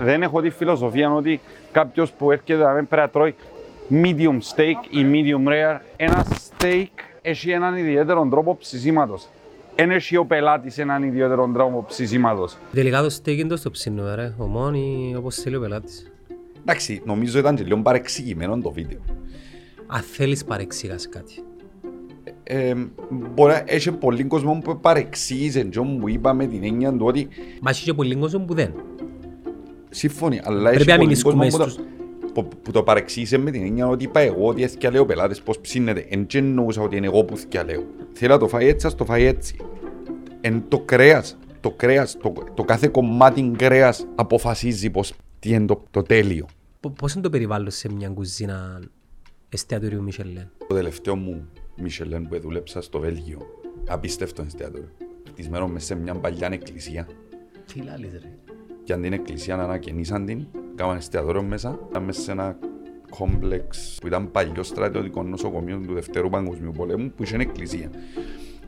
Δεν έχω τη φιλοσοφία ότι κάποιος που έρχεται να πρέπει να τρώει medium steak ή medium rare, ένα steak έχει έναν ιδιαίτερο τρόπο ψησίματος. Εν έχει ο πελάτης έναν ιδιαίτερο τρόπο ψησίματος. Τελικά το steak είναι το στο ψήνο, ρε. Ο μόνοι όπως θέλει ο πελάτης. Εντάξει, νομίζω ήταν και λίγο παρεξηγημένο το βίντεο. Αν θέλεις παρεξήγας κάτι. Ε, μπορεί να έχει πολύ κόσμο που παρεξήγησε και μου είπα με την έννοια του ότι Μα έχει και πολύ κόσμο που δεν. Σύμφωνοι, αλλά Πρέπει έχει να πολύ μείνεις κόσμο που κουμές το, που, που το παρεξήγησε με την έννοια ότι είπα εγώ ότι έθιαλε πελάτες πώς ψήνεται. Εν και εννοούσα ότι είναι εγώ που θυκιαλέω. Θέλω να το φάει έτσι, ας το φάει έτσι. Εν το κρέας, το κρέας, το, το κάθε κομμάτι κρέας αποφασίζει πως τι είναι το, το τέλειο. Πο- Πώς είναι το περιβάλλον σε μια κουζίνα εστιατορίου Μισελέν. Το τελευταίο μου Μισελέν που δούλεψα στο Βέλγιο, απίστευτο εστιατόριο. Χτισμένο μέσα σε μια παλιά εκκλησία. Τι λάλης ρε. Και αν την εκκλησία ανακαινήσαν την, κάναν εστιατόριο μέσα, ήταν μέσα σε ένα κόμπλεξ που ήταν παλιό στρατιωτικό νοσοκομείο του Δευτέρου Παγκοσμίου Πολέμου που είχε εκκλησία.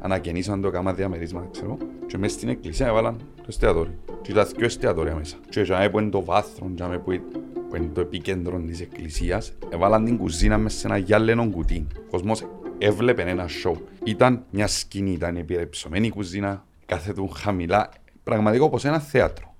Ανακαινήσαν το, κάμα διαμερίσματα, ξέρω, και μέσα στην εκκλησία έβαλαν το εστιατόριο. Και ήταν δύο εστιατόρια μέσα. Και για που είναι το βάθρο, για που είναι που είναι το επίκεντρο της εκκλησίας, έβαλαν την κουζίνα μέσα σε ένα γυάλινο κουτί. Ο κόσμος έβλεπε ένα σοου. Ήταν μια σκηνή, ήταν επιρρεψωμένη η κουζίνα, κάθετουν χαμηλά, πραγματικό όπως ένα θέατρο.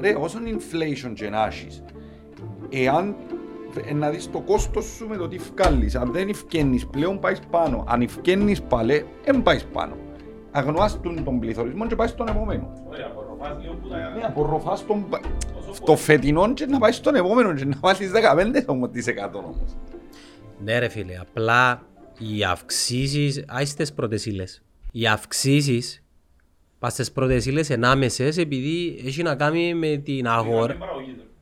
Ρε, όσον inflation και να έχεις, εάν ε, να δεις το κόστος σου με το τι βγάλεις, αν δεν ευκαινείς πλέον πάεις πάνω, αν ευκαινείς πάλι, δεν πάεις πάνω. Αγνοάς τον, τον πληθωρισμό και πάεις στον επόμενο. Ναι, απορροφάς τον... πα- Το φετινό και να πάει στον επόμενο και να βάλεις 15% όμως. Ναι ρε φίλε, απλά οι αυξήσεις, άι στις πρώτες ύλες. Οι αυξήσεις πας στις πρώτες ύλες ενάμεσες επειδή έχει να κάνει με την αγορά.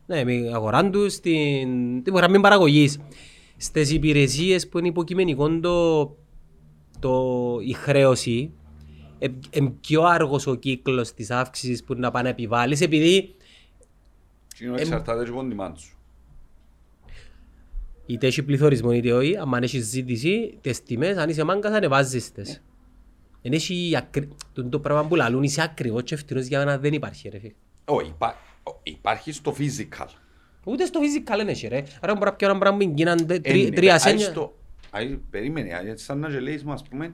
Ναι, με την αγορά τους, την, την γραμμή παραγωγής. Στις υπηρεσίες που είναι υποκειμενικό το, το, η χρέωση, είναι πιο άργος ο κύκλος της αύξησης που να πάει να επιβάλλεις επειδή Και είναι εξαρτάται και από την demand σου. είτε έχει πληθωρισμό είτε όχι, αν έχεις ζήτηση, τις τιμές, αν είσαι μάγκας, ανεβάζεις τις. Εν έχει ακρι... το, το πράγμα που λαλούν, είσαι ακριβώς και ευθυνός για να δεν υπάρχει ρε φίλε. Όχι, υπά- ο- υπάρχει στο physical. Ούτε στο physical δεν έχει ρε. Άρα μπορεί να πιω ένα πράγμα που γίνανε Ε, τρι- ναι, τρία άι σένια. στο- άι, Περίμενε, άι, σαν να γελέεις μου, ας πούμε.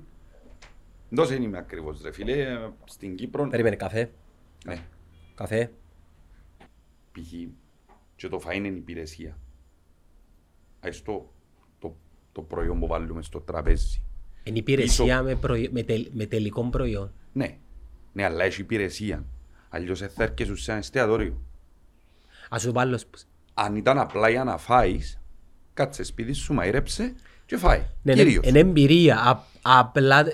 Δώσε είναι είμαι ακριβώς ρε φίλε, ε, στην Κύπρο, Περίμενε καφέ, ναι, καφέ. π.χ. και το φαΐν είναι υπηρεσία. Άι στο το, το προϊόν που βάλουμε στο τραπέζι. Είναι υπηρεσία με, προϊ... με, τελ... με τελικό προϊόν. Ναι, ναι, αλλά έχει υπηρεσία. Αλλιώς δεν θα έρχεσαι σε ένα εστιατόριο. Ας σου βάλω σπ- Αν ήταν απλά για να φάεις, κάτσε σπίτι σου, μαείρεψε και φάει. Ναι, Κυρίως. είναι εμπειρία. Α, απλά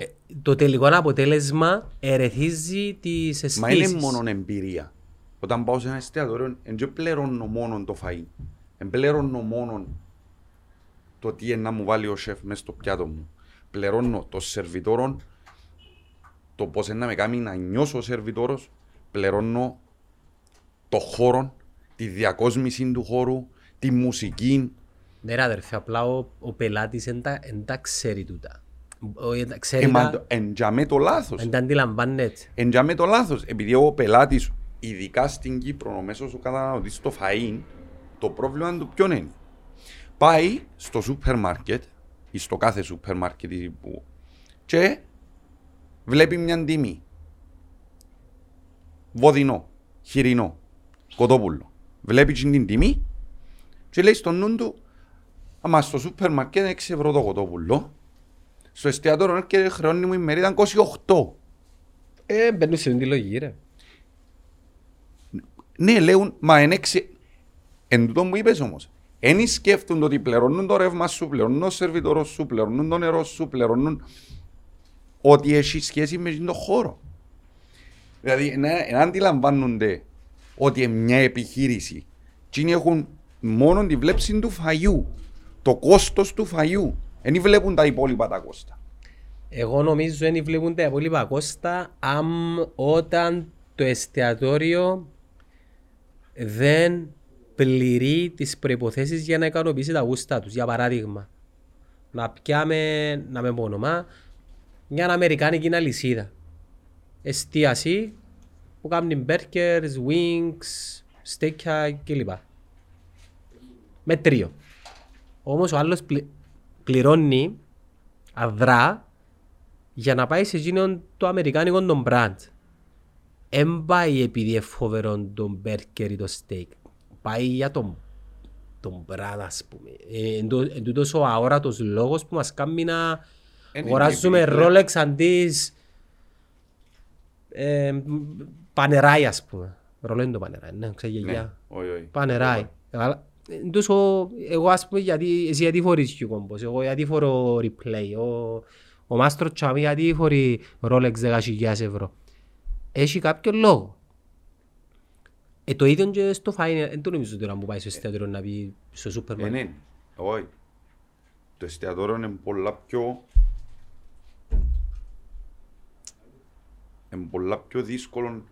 το τελικό αποτέλεσμα ερεθίζει τις Μα είναι αισθήσεις. μόνο εμπειρία. Όταν πάω σε ένα εστιατόριο, δεν πληρώνω μόνο το φαΐ. Δεν πληρώνω μόνο το τι είναι να μου βάλει ο σεφ μέσα στο πιάτο μου. Πληρώνω το σερβιτόρο, το πώς είναι να με κάνει να νιώσω ο σερβιτόρος. Πληρώνω το χώρο, τη διακόσμηση του χώρου, τη μουσική. Ναι ρε αδερφέ, απλά ο, ο πελάτης δεν τα, εν τα ξέρει τούτα. Ο- εν τα ξέρει Ε, μα τα, το- Εν τζαμέ το λάθος. εν τα αντιλαμβάνεται. Εν τζαμέ το λάθος. Επειδή ο πελάτης, ειδικά στην Κύπρο, ο μέσος ο καταναλωτής στο φαΐν, το πρόβλημα του ποιον είναι. Πάει στο σούπερ μάρκετ ή στο κάθε σούπερ μάρκετ ή που, και βλέπει μια τιμή. Βοδινό, χοιρινό, κοτόπουλο. Βλέπει την τιμή και λέει στον νου του άμα στο σούπερ μάρκετ 6 ευρώ το κοτόπουλο στο εστιατόριο έρχεται χρεώνει μου η μερίδα 28. Ε, μπαίνουν σε τη λογική ρε. Ναι, λέουν, μα είναι έξι... Εν τούτο μου είπες όμως. Εν σκέφτονται ότι πληρώνουν το ρεύμα σου, πληρώνουν το σερβιτόρο σου, πληρώνουν το νερό σου, πληρώνουν ότι έχει σχέση με τον χώρο. Δηλαδή, να, να αντιλαμβάνονται ότι είναι μια επιχείρηση και είναι έχουν μόνο τη βλέψη του φαγιού, το κόστος του φαγιού. Δεν βλέπουν τα υπόλοιπα τα κόστα. Εγώ νομίζω δεν βλέπουν τα υπόλοιπα κόστα αν όταν το εστιατόριο δεν πληρεί τις προϋποθέσεις για να ικανοποιήσει τα γούστα τους. Για παράδειγμα, να πιάμε, να με πω όνομα, μια αμερικάνικη αλυσίδα. Εστίαση που κάνει burgers, wings, στέκια κλπ. Με τρίο. Όμως ο άλλος πλη- πληρώνει αδρά για να πάει σε εκείνον το αμερικάνικο τον brand. Εν πάει επειδή είναι φοβερό το μπέρκερ ή το στέικ. Πάει για τον, τον brand ας πούμε. Ε, εν, τω- εν τούτος ο αόρατος λόγος που μας κάνει να Είναι αγοράζουμε επειδή- Rolex αντί ε, πανεράι ας πούμε. Ρολό είναι το πανεράι, ναι, ξέρει Ναι, γιαγιά. όχι, όχι. Πανεράι. Αλλά, εν τόσο, εγώ ας πούμε γιατί, εσύ γιατί φορείς Q-Combos, εγώ γιατί φορώ replay, ο, ο Μάστρο Τσάμι γιατί φορεί Rolex 10.000 ευρώ; Έχει κάποιο λόγο. Ε, το ίδιο και στο φάιν, δεν το νομίζω τώρα που πάει στο εστιατόριο να πει στο σούπερ Ε, μάρκετ. ναι, όχι. Το εστιατόριο είναι πολλά πιο... Είναι πολλά πιο δύσκολο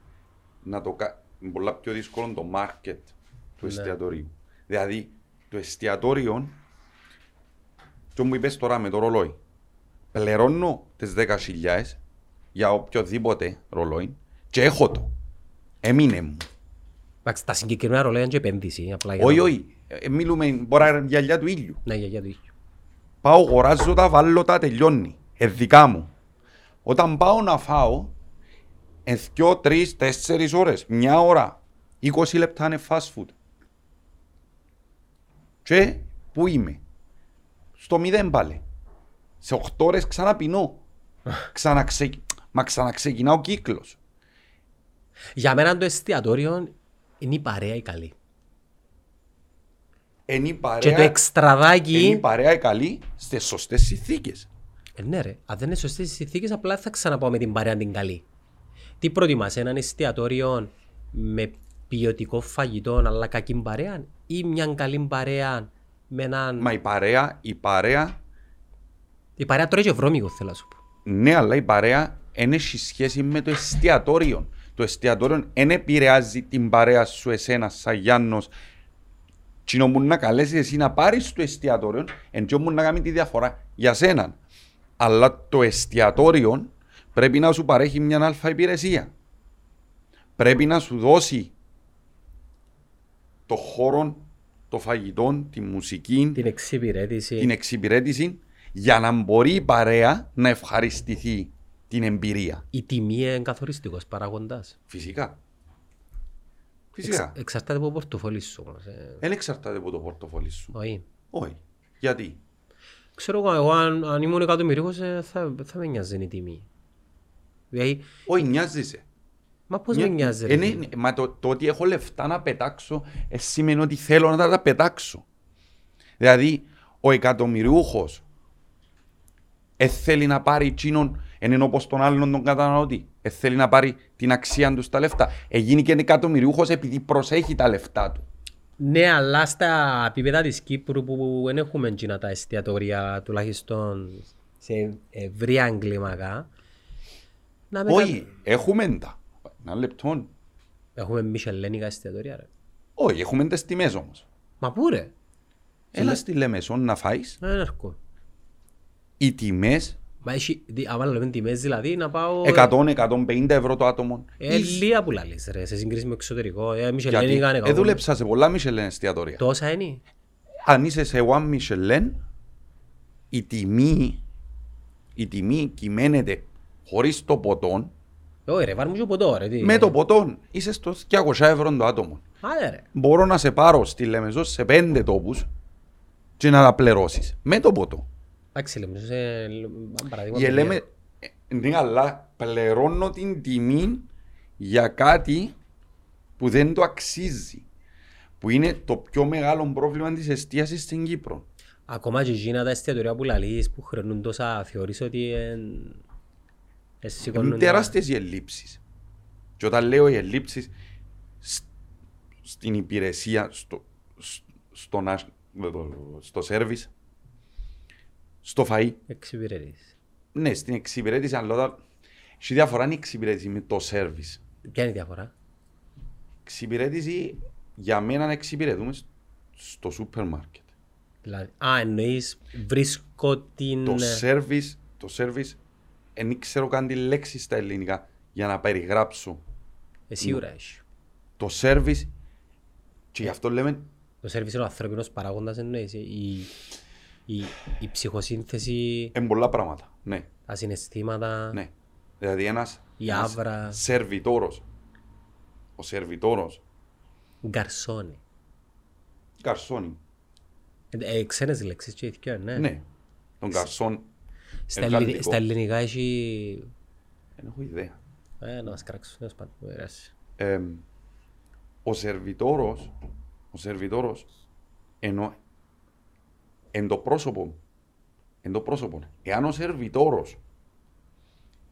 να το κα... είναι πολλά πιο δύσκολο το market του εστιατορίου. Δηλαδή, το εστιατόριο και μου είπες τώρα με το ρολόι πληρώνω τις 10.000 για οποιοδήποτε ρολόι και έχω το. Έμεινε μου. Εντάξει, τα συγκεκριμένα ρολέ είναι και επένδυση, απλά για Όχι, να- όχι. Ε, Μιλούμε, μπορεί να είναι γυαλιά του ήλιου. Ναι, για, για το ίδιο. Πάω, αγοράζω τα, βάλω τα, τελειώνει. Ε, δικά μου. Όταν πάω να φάω, ε, δυο, τρεις, τέσσερις ώρες, μια ώρα, 20 λεπτά είναι fast food. Και πού είμαι; Στο μηδέν πάλι. Σε 8 ώρες ξαναπεινώ. Ξαναξε... Μα ξαναξεκινά ο κύκλος. Για μένα το εστιατόριο είναι η παρέα η καλή. Είναι η παρέα, Και το είναι η εξτραδάκι... παρέα η καλή στις σωστές συνθήκες. Ε, ναι ρε, αν δεν είναι σωστές οι συνθήκες απλά θα ξαναπάω με την παρέα την καλή. Τι προτιμάς, έναν εστιατόριο με ποιοτικό φαγητό αλλά κακή παρέα ή μια καλή παρέα με έναν... Μα η παρέα, η παρέα Η παρέα τρώει και βρώμικο θέλω να σου πω. Ναι, αλλά η παρέα δεν έχει σχέση με το εστιατόριο. Το εστιατόριο δεν επηρεάζει την παρέα σου εσένα σαν Γιάννος. Τι μου να καλέσεις εσύ να πάρεις το εστιατόριο, εν τω να κάνει τη διαφορά για σένα. Αλλά το εστιατόριο πρέπει να σου παρέχει μια αλφα υπηρεσία. Πρέπει να σου δώσει το χώρο, το φαγητό, τη μουσική, Την εξυπηρέτηση. την εξυπηρέτηση για να μπορεί η παρέα να ευχαριστηθεί την εμπειρία. Η τιμή είναι καθοριστικός παραγοντάς. Φυσικά. Φυσικά. Εξ, εξαρτάται από το πορτοφόλι σου όμως. Ε. Δεν εξαρτάται από το πορτοφόλι σου. Όχι. Όχι. Γιατί; Ξέρω εγώ, εγώ αν, αν ήμουν εκατομμυρίουχος ε, θα, θα με νοιάζει η τιμή. Δηλαδή, Όχι, νοιάζεσαι. Μα πώς με νοιάζει ρε. Ε, ναι, ναι, μα το, το ότι έχω λεφτά να πετάξω ε, σημαίνει ότι θέλω να τα, τα πετάξω. Δηλαδή, ο εκατομμυριούχος ε, θέλει να πάρει εκείνον, εν είναι όπως τον άλλον τον καταναλωτή. Ε, θέλει να πάρει την αξία του στα λεφτά. Εγίνει και εκατομμυριούχος επειδή προσέχει τα λεφτά του. Ναι, αλλά στα επίπεδα της Κύπρου που δεν έχουμε εκείνα τα εστιατόρια τουλάχιστον σε ευρία εγκλήμακα. Να με Όχι, έχουμε τα. Ένα λεπτό. κα- Έχουμε μισελένικα εστιατόρια ρε. Όχι, έχουμε τις τιμές όμως. Μα πού ρε. Έλα στη Λεμεσόν να φάεις. Δεν έρχομαι. Οι τιμές Μα έχει, δι- άμα λέμε τιμές δηλαδή να πάω... 100-150 ευρώ το άτομο. Ε, Εις- λίγα που λαλείς ρε, σε σύγκριση με εξωτερικό. Ε, Γιατί μισελένικα είναι ε, κακό. δούλεψα σε πολλά Michelin εστιατόρια. Τόσα είναι. Αν είσαι σε one Michelin, η τιμή, η τιμή κυμαίνεται χωρίς το ποτόν. Όχι ρε, βάρμου και ποτό ρε. τι. Με το ποτόν είσαι στο 200 ευρώ το άτομο. Άντε ρε. Μπορώ να σε πάρω στη Λεμεζό σε πέντε τόπους και να τα πληρώσεις. Με το ποτό. Εντάξει λέμε, σε ένα παράδειγμα. Για παιδιά. λέμε, ε, ναι, αλλά πληρώνω την τιμή για κάτι που δεν το αξίζει. Που είναι το πιο μεγάλο πρόβλημα της εστίασης στην Κύπρο. Ακόμα και εκείνα τα εστιατορία που λαλείς που χρεώνουν τόσα θεωρείς ότι εν... ε, σηκώνουν Είναι τα- τεράστιες οι ελλείψεις. Και όταν λέω οι ελλείψεις σ- στην υπηρεσία, στο, σ- στο, να- στο, στο σέρβις, στο φαΐ, Εξυπηρετείς. ναι, στην εξυπηρέτηση, αλλά όταν... Έχει διαφορά είναι η εξυπηρέτηση με το σέρβις. Ποια είναι η διαφορά; Εξυπηρέτηση για μένα εξυπηρετούμε σ- στο σούπερ μάρκετ. Δηλαδή, α, εννοείς βρίσκω την... Το service, το service, δεν ξέρω καν τη λέξη στα ελληνικά για να περιγράψω. Ε, σίγουρα έχει. Το service, και γι' αυτό λέμε, Το σερβις είναι ο ανθρώπινος παράγοντας εννοείς. Η, η, η ψυχοσύνθεση, είναι πολλά πράγματα. Ναι, τα συναισθήματα, ναι. Δηλαδή ένας, η ένας άβρα, σερβιτόρος, ο σερβιτόρος, γκαρσόνι. καρσόνι, Ε, ε, ξένες λέξεις και οι δυο, ναι. ναι, τον καρσόν, Στα, ε, ελληνι- γαλλικό. στα ελληνικά έχει... δεν έχω ιδέα. Ε, να μας κράξουν, τέλος πάντων, μου αρέσει. Ε, ο σερβιτόρος, ο σερβιτόρος, ενώ εν το πρόσωπο, εν το πρόσωπο, εάν ο σερβιτόρος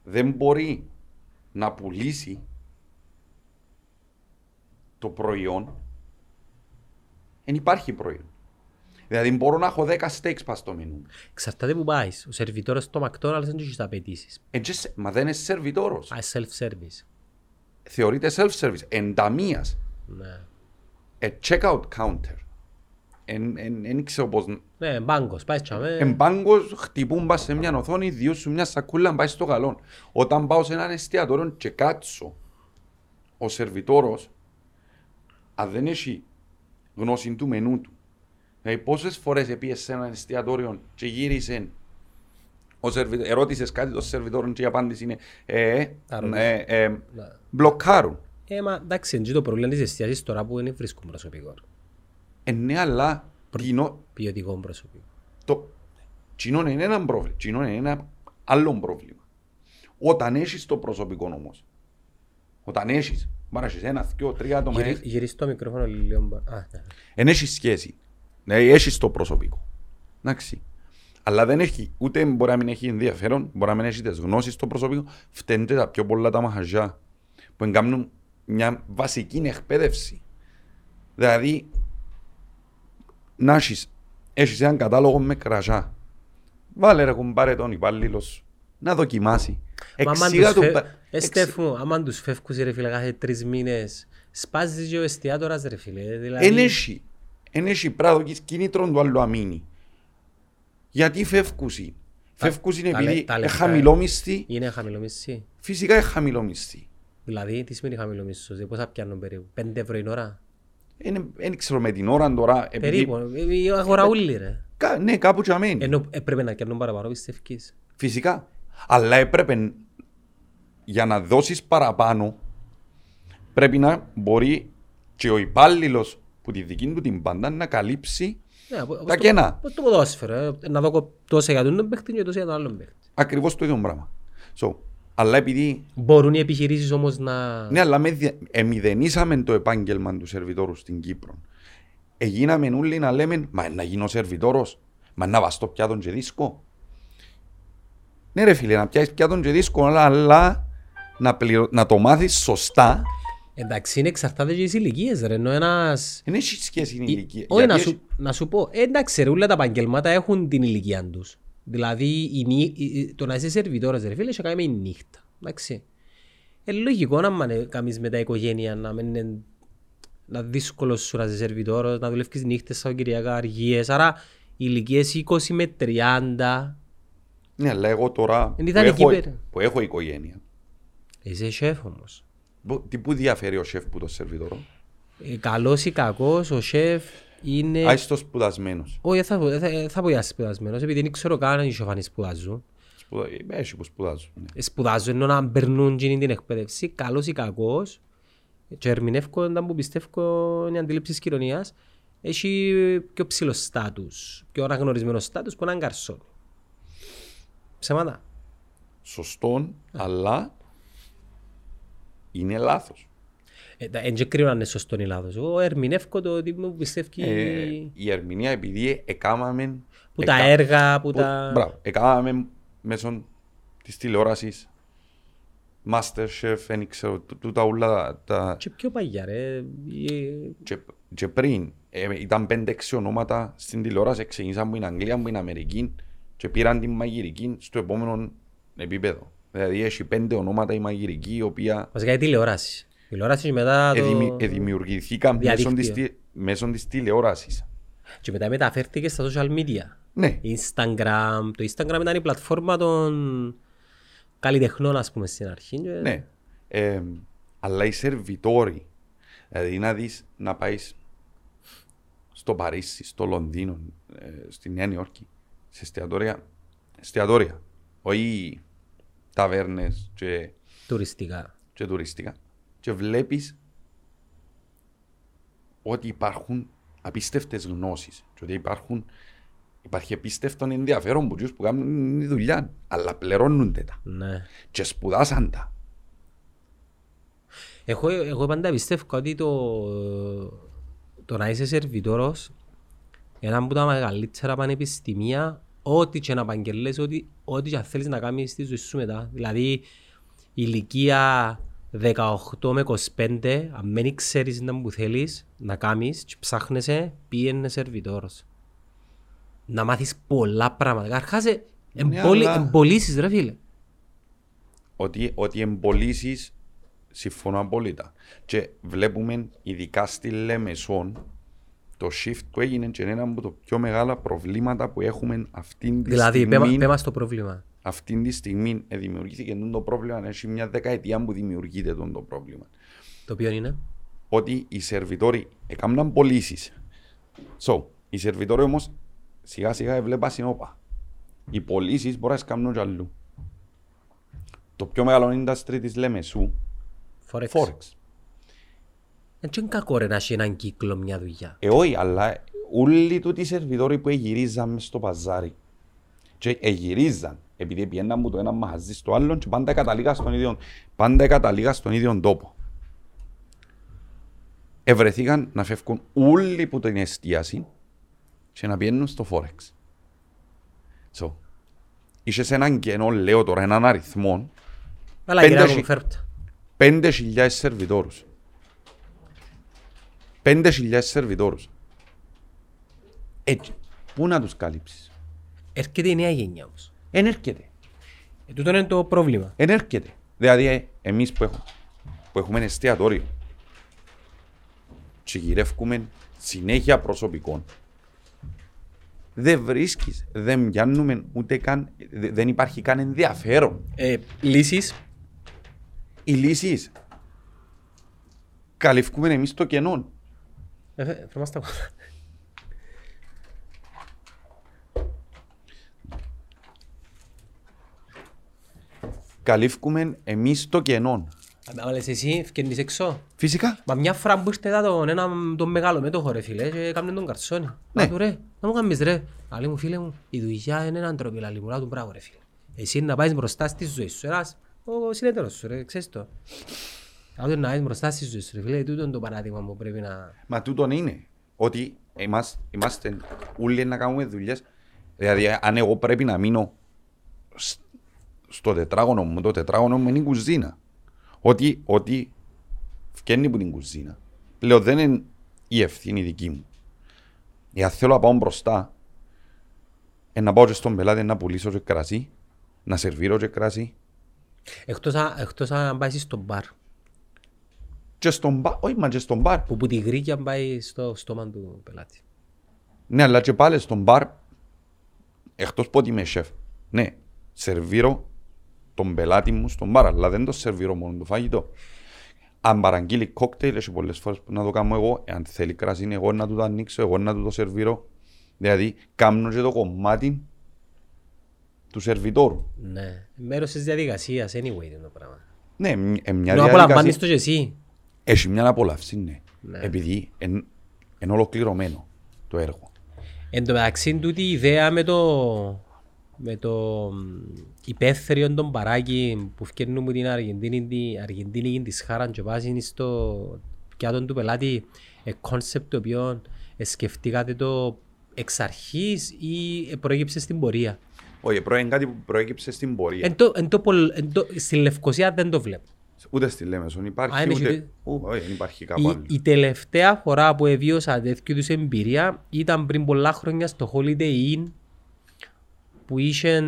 δεν μπορεί να πουλήσει το προϊόν, δεν υπάρχει προϊόν. Δηλαδή μπορώ να έχω 10 steaks πας στο μενού. Εξαρτάται που πάεις. Ο σερβιτόρος στο McDonald's δεν έχεις τα απαιτήσεις. Ε, και σε- μα δεν είναι σερβιτόρος. Α, self-service. Θεωρείται self-service. Ενταμίας. Ναι. A checkout counter. Δεν ξέρω πώς... Ναι, μπάγκος, πάει τσάμε. Εμπάγκος χτυπούν πας σε μια οθόνη, διούς σου μια σακούλα, πάεις στο καλό. Όταν πάω σε έναν εστιατόριο και κάτσω, ο σερβιτόρος, αν δεν έχει γνώση του μενού του, δηλαδή πόσες φορές επίες σε έναν εστιατόριο και γύρισε ο σερβιτόρος, ερώτησες κάτι το σερβιτόρο και η απάντηση είναι ε, Άρα, ε, ε, Ναι. μπλοκάρουν. Ε, μα εντάξει, είναι και το πρόβλημα της εστιασής τώρα που δεν βρίσκουν προσωπικό. Ε, ναι, αλλά κοινό- Ποιοτικό προσωπικό. Το κοινό είναι ένα πρόβλημα. Κοινό είναι ένα άλλο πρόβλημα. Όταν έχεις το προσωπικό όμως, όταν έχεις, μπορεί να έχεις ένα, δυο, τρία άτομα, Γυρί- έχεις- Γυρίς το μικρόφωνο λίγο. μπα- Α, ναι. δεν έχεις σχέση. Δηλαδή έχεις το προσωπικό. Εντάξει. Αλλά δεν έχει, ούτε μπορεί να μην έχει ενδιαφέρον, μπορεί να μην έχεις τις γνώσεις στο προσωπικό, φταίνουν τα πιο πολλά τα μαχαζιά που εγκάμνουν μια βασική εκπαίδευση. Δηλαδή, να έχεις, έχεις έναν κατάλογο με κρασιά. Βάλε ρε κουμπάρε τον υπάλληλο σου να δοκιμάσει. Μα άμα Εξήγα τους του... φε- πα- Ε, εξ- Στέφου μου, άμα τους φεύγουν ρε φίλε κάθε τρεις μήνες, σπάζεις και ο εστιατόρας ρε φίλε. Εν Δηλαδή, έχει, εν έχει πράγμα κίνητρο του άλλου αμήνη. Γιατί φεύγουσι. Φεύγουσι τα επειδή λε- τα είναι λεφτά, χαμηλόμισθη. είναι χαμηλομισή. Φυσικά είναι χαμηλόμισθη. Δηλαδή, τι σημαίνει χαμηλομισθός, δηλαδή πόσα πιάνουν περίπου, 5 ευρώ την ώρα; Δεν ξέρω με την ώρα τώρα. Επειδή, Περίπου, ε, η αγορά ούλη ρε. Κα- ναι, κάπου και αμένει. Ενώ έπρεπε να πιάνουν παραπάνω πιστεύεις; Φυσικά. Αλλά έπρεπε για να δώσεις παραπάνω πρέπει να μπορεί και ο υπάλληλος που τη δική του την πάντα να καλύψει Ναι, όπως τα το- κενά. όπως το ποδόσφαιρο, ε, να δω τόσο για τον παίχτη και τόσο για τον άλλον παίχτη. Ακριβώς το ίδιο πράγμα. So, αλλά επειδή Μπορούν οι επιχειρήσεις όμως να... Ναι, αλλά με δια- εμηδενήσαμε το επάγγελμα του σερβιτόρου στην Κύπρο. Εγίναμε όλοι να λέμε, μα να γίνω σερβιτόρος, μα να βαστώ πιάτον και δίσκο. Ναι ρε φίλε, να πιάσεις πιάτον και δίσκο, αλλά, αλλά να, πληρω... να το μάθεις σωστά, Εντάξει, είναι εξαρτάται και τις ηλικίες ρε, ενώ ένας... δεν έχει σχέση η Ή- ηλικία. Όχι, να Γιατί σου, να σου πω, ε, εντάξει, ρε, όλα τα επαγγελμάτα έχουν την ηλικία τους. Δηλαδή, η, νύ- η- η- το να είσαι σερβιτόρος, ρε φίλε, έχει κάνει με η νύχτα. Εντάξει. Ε, λογικό να μην κάνεις με τα οικογένεια, να μην είναι να δύσκολος σου να είσαι σερβιτόρος, να δουλεύεις νύχτες, Σαββατοκυριακά, αργίες. Άρα, οι ηλικίες 20 με 30, Ναι, αλλά εγώ τώρα Εν που ιδανική έχω, πέρα. που έχω οικογένεια, είσαι σεφ όμως. Που- τι που διαφέρει ο σεφ που το σερβιτόρο; Ε, καλός ή κακός, ο σεφ είναι... Άιστο σπουδασμένος. Όχι, θα, πω- θα, θα πω για σπουδασμένος, επειδή δεν ξέρω καν αν οι σοφανοί σπουδάζουν. Σπουδα... Έχει που σπουδάζουν. ναι. σπουδάζω ενώ να περνούν εκείνη την εκπαίδευση, καλός ή κακός, και ερμηνεύω όταν που πιστεύω είναι η αντίληψη της κοινωνίας, έχει πιο ψηλό στάτους, πιο αναγνωρισμένο στάτους που έναν καρσόν. Ψέματα. Σωστόν, αλλά είναι λάθος. Ε, τα- Εν και κρίνω αν είναι σωστό ή λάθος. Εγώ ερμηνεύω το ότι μου πιστεύει Ε, η ερμηνεία επειδή εκάμαμε... που τα έργα, που τα... Μπράβο, εκάμαμε μέσω της τηλεόρασης Masterchef, δεν ξέρω, τού- τούτα όλα τα... Και πιο παγιά ρε. Ε, Και, και πριν ε, ήταν 5-6 ονόματα στην τηλεόραση, ξεκίνησαν από την Αγγλία, από την Αμερική και πήραν την μαγειρική στο επόμενο επίπεδο. Δηλαδή έχει πέντε ονόματα η μαγειρική, η οποία Βασικά η τηλεόραση. Τηλεόραση και μετά το... Εδημι- Εδημιουργηθήκαν μέσω Διαδίκτυο. της, τι- μέσω της τηλεόρασης. Και μετά μεταφέρθηκε στα social media. Ναι, Instagram. Το Instagram ήταν η πλατφόρμα των καλλιτεχνών, ας πούμε, στην αρχή. και- ναι. Ε, αλλά οι σερβιτόροι, δηλαδή να δεις να πάεις στο Παρίσι, στο Λονδίνο, ε, στη Νέα Νιόρκη, σε εστιατόρια, εστιατόρια, όχι ταβέρνες και, Τουριστικά. και τουριστικά. Και βλέπεις ότι υπάρχουν απίστευτες γνώσεις και ότι υπάρχουν, υπάρχει απίστευτο ενδιαφέρον που τους που κάνουν τη δουλειά, αλλά πληρώνονται τα Ναι. και σπουδάσαν τα. Εγώ, εγώ πάντα πιστεύω ότι το, το να είσαι σερβιτόρος είναι ένα από τα μεγαλύτερα πανεπιστημία ό,τι και να απαγγελές, ό,τι, ό,τι και αν θέλεις να κάνεις στη ζωή σου μετά. Δηλαδή ηλικία 18 με 25, αν δεν ξέρεις να που θέλεις να κάνεις και ψάχνεσαι, πήγαινε σερβιτόρος. Να μάθεις πολλά πράγματα. Καρχάς, ε, Ναι, εμπολι, αλλά- εμπολίσεις ρε φίλε. ότι, ότι εμπολίσεις συμφωνώ απόλυτα. Και βλέπουμε ειδικά στη Λεμεσόν το shift που έγινε και είναι ένα από τα πιο μεγάλα προβλήματα που έχουμε αυτή τη Δηλαδή, στιγμή. πέμα, πέμα στο πρόβλημα. Αυτή τη στιγμή ε, δημιουργήθηκε το πρόβλημα, έχει μια δεκαετία που δημιουργείται το, το πρόβλημα. Το οποίο είναι; Ότι οι σερβιτόροι έκαναν πωλήσεις. So, οι σερβιτόροι όμως σιγά σιγά έβλεπα συνόπα. Οι πωλήσεις μπορείς να κάνουν κι αλλού. Το πιο μεγάλο industry της Λεμεσού, Forex. Forex. Δεν είναι κακό ρε να έχει έναν κύκλο μια δουλειά. Ε, όχι, αλλά όλοι τούτοι οι σερβιτόροι που εγυρίζαν μες στο παζάρι και εγυρίζαν επειδή πιέναν από το ένα μαγαζί στο άλλο και πάντα καταλήγα στον ίδιο, πάντα καταλήγα στον ίδιο τόπο. Ευρεθήκαν να φεύγουν όλοι που την εστίαση και να πιένουν στο Forex. So, είσαι έναν κενό, λέω τώρα, έναν αριθμό, Αλλά Πέντε κυρία χι- μου φέρπτα. 5.000 σερβιτόρους. 5.000 σερβιτόρους. Έτσι, πού να τους καλύψεις; Έρχεται η νέα γενιά όμως. Εν έρχεται. Ε, τούτο είναι το πρόβλημα. Εν έρχεται. Δηλαδή, ε, εμείς που έχουμε, που έχουμε εστιατόριο και γυρεύουμε συνέχεια προσωπικών, δεν βρίσκεις, δεν πιάνουμε ούτε καν, δε- δεν υπάρχει καν ενδιαφέρον. Ε, λύσεις. Οι λύσεις καλυφκούμε εμείς το κενό. Ε, φε- φέρ' μας τα κόμματα. Καλύφκουμε εμείς το κενό. Αλλά λες εσύ φκένεις έξω. Φυσικά. Μα μια φορά που ήρθε εδώ τον ένα τον μεγάλο μέτοχο ρε φίλε και έκαμε τον καρσόνι. Ναι. Να του ρε, να μου κάνεις ρε. Αλλά μου φίλε μου, η δουλειά είναι έναν τρόπο, λαλή μου, να του μπράβο ρε φίλε. Εσύ να πάεις μπροστά στη ζωή σου, ένας ο συνέτερος σου ρε, ξέρεις το. Αν να πάεις μπροστά στη ζωή σου ρε φίλε, τούτο είναι το παράδειγμα που πρέπει να... Μα τούτον είναι. Ότι εμάς, είμαστε όλοι να κάνουμε δουλειές. Δηλαδή, αν εγώ πρέπει να μείνω σ- στο τετράγωνο μου, το τετράγωνο μου είναι η κουζίνα. Ότι, ότι φκένει από την κουζίνα. Λέω, δεν είναι η ευθύνη δική μου. Εάν θέλω να πάω μπροστά, ε, να πάω και στον πελάτη να πουλήσω και κρασί, να σερβίρω και κρασί, Εκτός, αν- εκτός αν πάει στο μπαρ, και στον μπαρ, όχι μα και στον μπαρ. που που τη γρήγια πάει στο στόμα του πελάτη. Ναι, αλλά και πάλι στον μπαρ, εκτός που ότι είμαι σεφ, ναι, σερβίρω τον πελάτη μου στον μπαρ, αλλά δεν το σερβίρω μόνο το φαγητό. Αν παραγγείλει κόκτέιλ, έχει πολλές φορές που να το κάνω εγώ, αν θέλει κρασί, είναι εγώ να του το ανοίξω, εγώ να του το σερβίρω. Δηλαδή, κάνω και το κομμάτι του σερβιτόρου. Ναι, μέρος της διαδικασίας, anyway είναι το πράγμα. Ναι, μ- ε, μια Να απολαμβάνεις διαδικασία, το και εσύ. Έχει μια απολαύση, ναι. Ναι. Επειδή είναι εν ολοκληρωμένο το έργο. Εν τω μεταξύ τούτη η ιδέα με το, με το μ, υπαίθριο των παράκι που φτιάχνουν από την Αργεντίνη, την Αργεντίνη της χάραν και βάζεις στο πιάτο του πελάτη ε, κόνσεπτ το οποίο ε, σκεφτήκατε το εξ αρχής ή ε, προέκυψε στην πορεία; Όχι, πρώην κάτι που προέκυψε στην πορεία. Εν το, εν το, πολ- εν το, στη Λευκοσία δεν το βλέπω. Ούτε στη Λέμεσον Α, υπάρχει, είναι ούτε... και- Ου, Όχι, δεν υπάρχει κάπου άλλο. Η, η τελευταία φορά που εβίωσα τέτοιου είδους εμπειρία ήταν πριν πολλά χρόνια στο Holiday Inn που είχε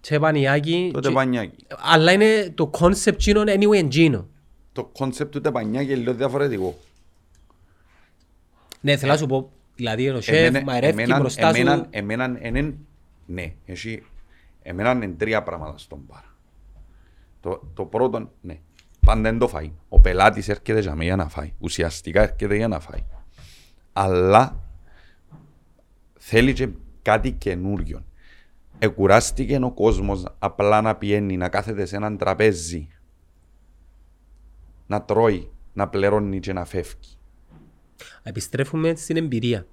teppanyaki Τότε και- teppanyaki. αλλά είναι το concept τζείνον anyway εν τζείνο. το concept του teppanyaki λίγο διαφορετικό. Ναι, θέλω να σου πω, δηλαδή ο σεφ Εμένα- μαερεύει εμένα- μπροστά εμένα- σου. Εμένα είναι, ναι, έχει, εμένα είναι τρία πράγματα στον μπαρ. Το, το πρώτο, ναι, πάντα είναι το φαΐ. Ο πελάτης έρχεται για μένα για να φάει. Ουσιαστικά έρχεται για να φάει. Αλλά θέλει και κάτι καινούριο. Εκουράστηκε ο κόσμος απλά να πιένει, να κάθεται σε έναν τραπέζι, να τρώει, να πληρώνει και να φεύγει. Επιστρέφουμε στην εμπειρία.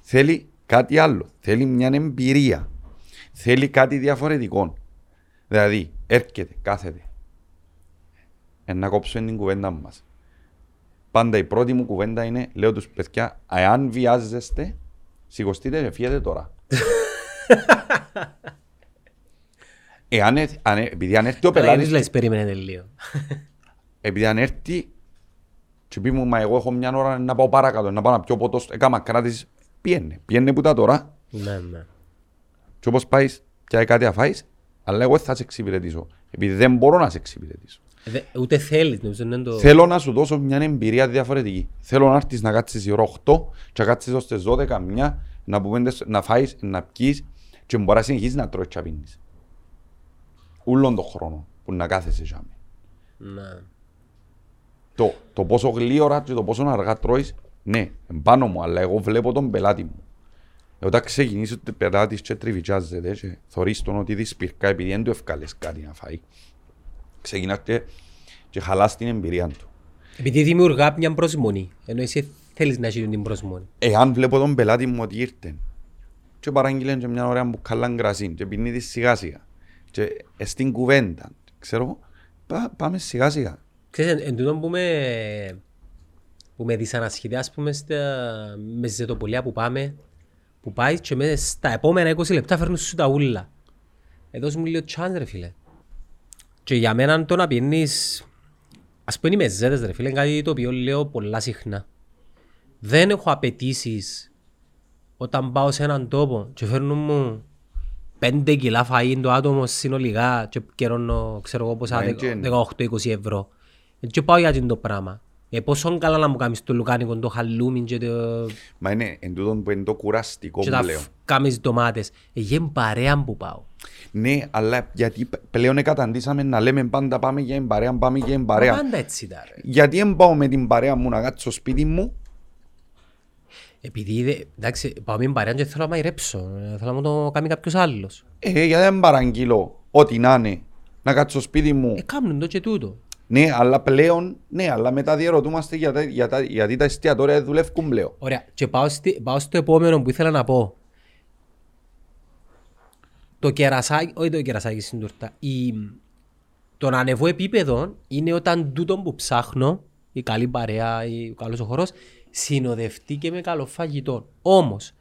Θέλει κάτι άλλο. Θέλει μια εμπειρία. Θέλει κάτι διαφορετικό. Δηλαδή, έρχεται, κάθεται. Ε, να κόψουμε την κουβέντα μας. Πάντα η πρώτη μου κουβέντα είναι, λέω τους παιδιά, εάν βιάζεστε, σηκωστείτε και φύγετε τώρα. Εάν, έρθει- αν, επειδή αν έρθει ο Τώρα γιατί πελάτης, λες περίμενε λίγο. επειδή αν έρθει και πει μου, μα εγώ έχω μια ώρα να πάω παρακάτω, να πάω να πιω ποτός, στο- έκαμα κράτης, πιένε, πιένε που τα τώρα, Ναι, ναι. και όπως πάεις και κάτι να φάεις, αλλά εγώ δεν θα σε εξυπηρετήσω, επειδή δεν μπορώ να σε εξυπηρετήσω. Ε, δε- Ούτε θέλεις, νομίζω είναι το... Θέλω να σου δώσω μια εμπειρία διαφορετική. Θέλω να έρθεις να κάτσεις η ώρα 8 και να κάτσεις ως τις 12 μια, να, πούμε, τες- να φάεις, να πιείς και μπορείς να συνεχίσεις να τρώεις και να πίνεις. Ούλον τον χρόνο που να κάθεσαι για μένα. Ναι. Το, το πόσο γλύωρα και το πόσο αργά τρώεις, ναι, εμπάνω μου, αλλά εγώ βλέπω τον πελάτη μου. Ε, Όταν ξεκινήσει ο πελάτης και τριβιτσάζεται και θωρείς τον ότι δυσπυρκά επειδή δεν του ευκάλες κάτι να φάει, ξεκινάς και, και χαλάς την εμπειρία του. Επειδή δημιουργά μια προσμονή, ενώ εσύ θέλεις να έχει την προσμονή. Εάν βλέπω τον πελάτη μου ότι ήρθε και παράγγειλε και μια ωραία μπουκάλα γκρασίν και πίνει της σιγά σιγά και ε, στην κουβέντα, ξέρω εγώ, πά, πάμε σιγά σιγά. Ξέρεις, εν τούτον που με, που με δυσανασχετεί, ας πούμε, στα, με ζετοπολία που πάμε, που πάει και μέσα στα επόμενα 20 λεπτά φέρνουν σου τα ούλα. Εδώ μου λίγο chance ρε φίλε. Και για μένα το να πιένεις, ας πούμε είμαι ζέτες ρε φίλε, είναι κάτι το οποίο λέω πολλά συχνά. Δεν έχω απαιτήσεις όταν πάω σε έναν τόπο και φέρνουν μου πέντε κιλά φαΐ το άτομο συνολικά και καιρώνω, ξέρω εγώ πόσα, Μα είναι και- 18-20 ευρώ. Και πάω για το πράγμα. Ε, πόσο καλά να μου κάνεις το λουκάνικο, το χαλούμι και, το... Μα είναι εν τούτον που είναι το κουραστικό και τα πλέον. φ- κάνεις ντομάτες. Ε, για παρέα που πάω. Ναι, αλλά γιατί π- πλέον καταντήσαμε να λέμε πάντα πάμε για την παρέα, πάμε για την Μα παρέα. Πάντα έτσι τα ρε. Γιατί δεν πάω με την παρέα μου να κάτσω στο σπίτι μου, Επειδή, δε- εντάξει, πάω με την παρέα και θέλω να μαϊρέψω. Ε, Θέλω να μου το κάνει κάποιος άλλος. ε, γιατί δεν παραγγείλω ό,τι να είναι, να κάτσω στο σπίτι μου; Ε, κάνουν το και τούτο. Ναι, αλλά πλέον, ναι, αλλά μετά διαρωτούμαστε για τα- για τα- γιατί τα εστιατόρια δεν δουλεύουν πλέον. Ωραία. Και πάω, στη, πάω στο επόμενο που ήθελα να πω. Το κερασάκι, όχι το κερασάκι στην τούρτα. Η, το να ανεβώ επίπεδο είναι όταν τούτο που ψάχνω, η καλή παρέα, η, ο καλός ο χορός, συνοδευτεί και με καλό φαγητό. Όμως,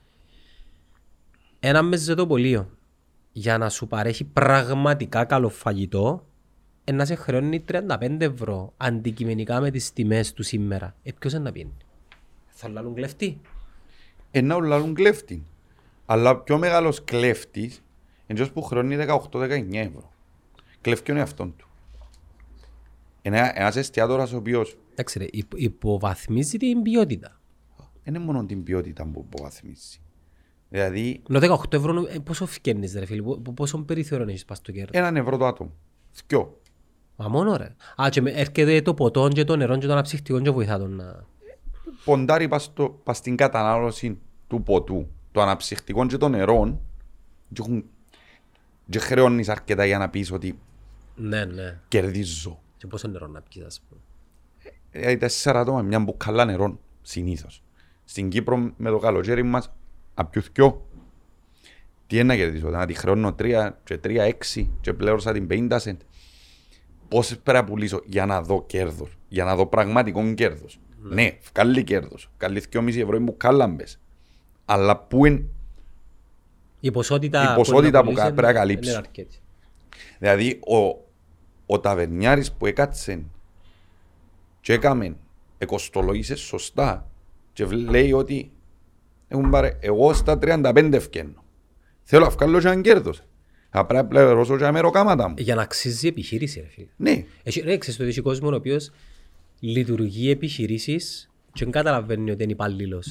ένα μεζετοπολείο για να σου παρέχει πραγματικά καλό φαγητό, ε, να σε χρεώνει 35 ευρώ αντικειμενικά με τις τιμές του σήμερα. Ε, ποιος είναι να πιένει; Θα λαλούν κλεφτή. Ένα ολάλουν κλέφτη. Αλλά πιο μεγάλος κλέφτης είναι αυτός που χρεώνει 18-19 ευρώ. Κλέφει τον εαυτόν του. Ένα, ένας εστιατόρας ο οποίος Εντάξει ρε, υπο- υποβαθμίζει την ποιότητα. δεν είναι μόνο την ποιότητα που υποβαθμίζει. Δηλαδή, Ενώ 18 ευρώ ε, πόσο φκένεις ρε φίλε, πο- πόσο περιθώριο έχεις πας στο κέρδος; έναν ευρώ το άτομο. Θκιο. Μα μόνο ρε. Α, και με- έρχεται το ποτό και το νερό και το αναψυχτικό και βοηθά τον να... Ποντάρει πας, στο, πας στην κατανάλωση του ποτού, το αναψυχτικό και των νερών και, έχουν, και χρεώνεις αρκετά για να πεις ότι Ναι, ναι. κερδίζω. Και πόσο νερό να πιείς ας πούμε. Δηλαδή τέσσερα άτομα μια μπουκαλά νερών συνήθως. Στην Κύπρο με το καλοκαίρι μας απιουθκιό. Τι είναι να κερδίσω, να τη χρεώνω τρία και τρία έξι και πλέρωσα την 50 σεντ. Πόσες πρέπει να πουλήσω για να δω κέρδος, για να δω πραγματικό κέρδος. Ναι, βγάλει κέρδος, βγάλει 2,5 ευρώ η μπουκάλα μπες. Αλλά πού είναι, Η ποσότητα, Η ποσότητα που είναι- κα- πρέπει να είναι καλύψεις. αρκετή. Δηλαδή, ο, ο ταβερνιάρης που έκατσε και έκαμε, εκοστολογήσες σωστά και βλ- λέει ότι έχουν πάρε, εγώ στα 35 ευκαινώ. Θέλω να βγάλω και έναν κέρδος. Θα πρέπει να πληρώσω και αμεροκάματα μου. Για να αξίζει η επιχείρηση ρε φίλε. Ναι, Έχει, ρε, ξέρεις το ότι έχει κόσμος ο οποίος λειτουργεί επιχειρήσεις και δεν καταλαβαίνει ότι είναι υπάλληλο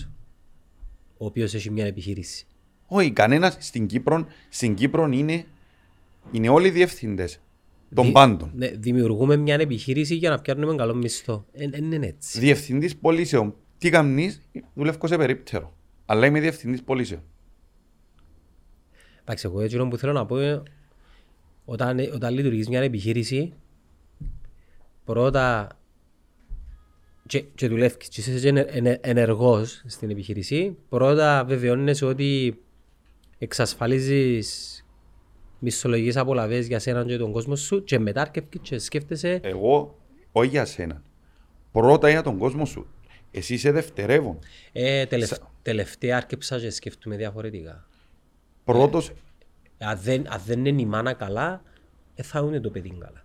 ο οποίος έχει μια επιχείρηση. Όχι, κανένας στην Κύπρο, στην Κύπρο είναι, είναι όλοι διευθυντέ των Δη- πάντων. Ναι, δημιουργούμε μια επιχείρηση για να πιάνουμε καλό μισθό. Δεν είναι έτσι. Διευθυντής πωλήσεων. Τι κάνεις, δουλεύω σε περίπτερο. Αλλά είμαι διευθυντής πωλήσεων. Εντάξει, εγώ έτσι που θέλω να πω είναι όταν, όταν λειτουργείς μια επιχείρηση πρώτα και, και δουλεύεις και είσαι ενε- ενε- ενεργός στην επιχείρηση πρώτα βεβαιώνεσαι ότι εξασφαλίζεις μισθολογικές απολαβές για σένα και τον κόσμο σου και μετά αρκεύκεις και σκέφτεσαι Εγώ, όχι για σένα. Πρώτα για τον κόσμο σου. Εσύ είσαι δευτερεύον. ε, τελευ, τελευταία άρκεψα και σκέφτομαι διαφορετικά. Πρώτο, Αν δεν, αν δεν είναι η μάνα καλά, δεν θα είναι το παιδί καλά.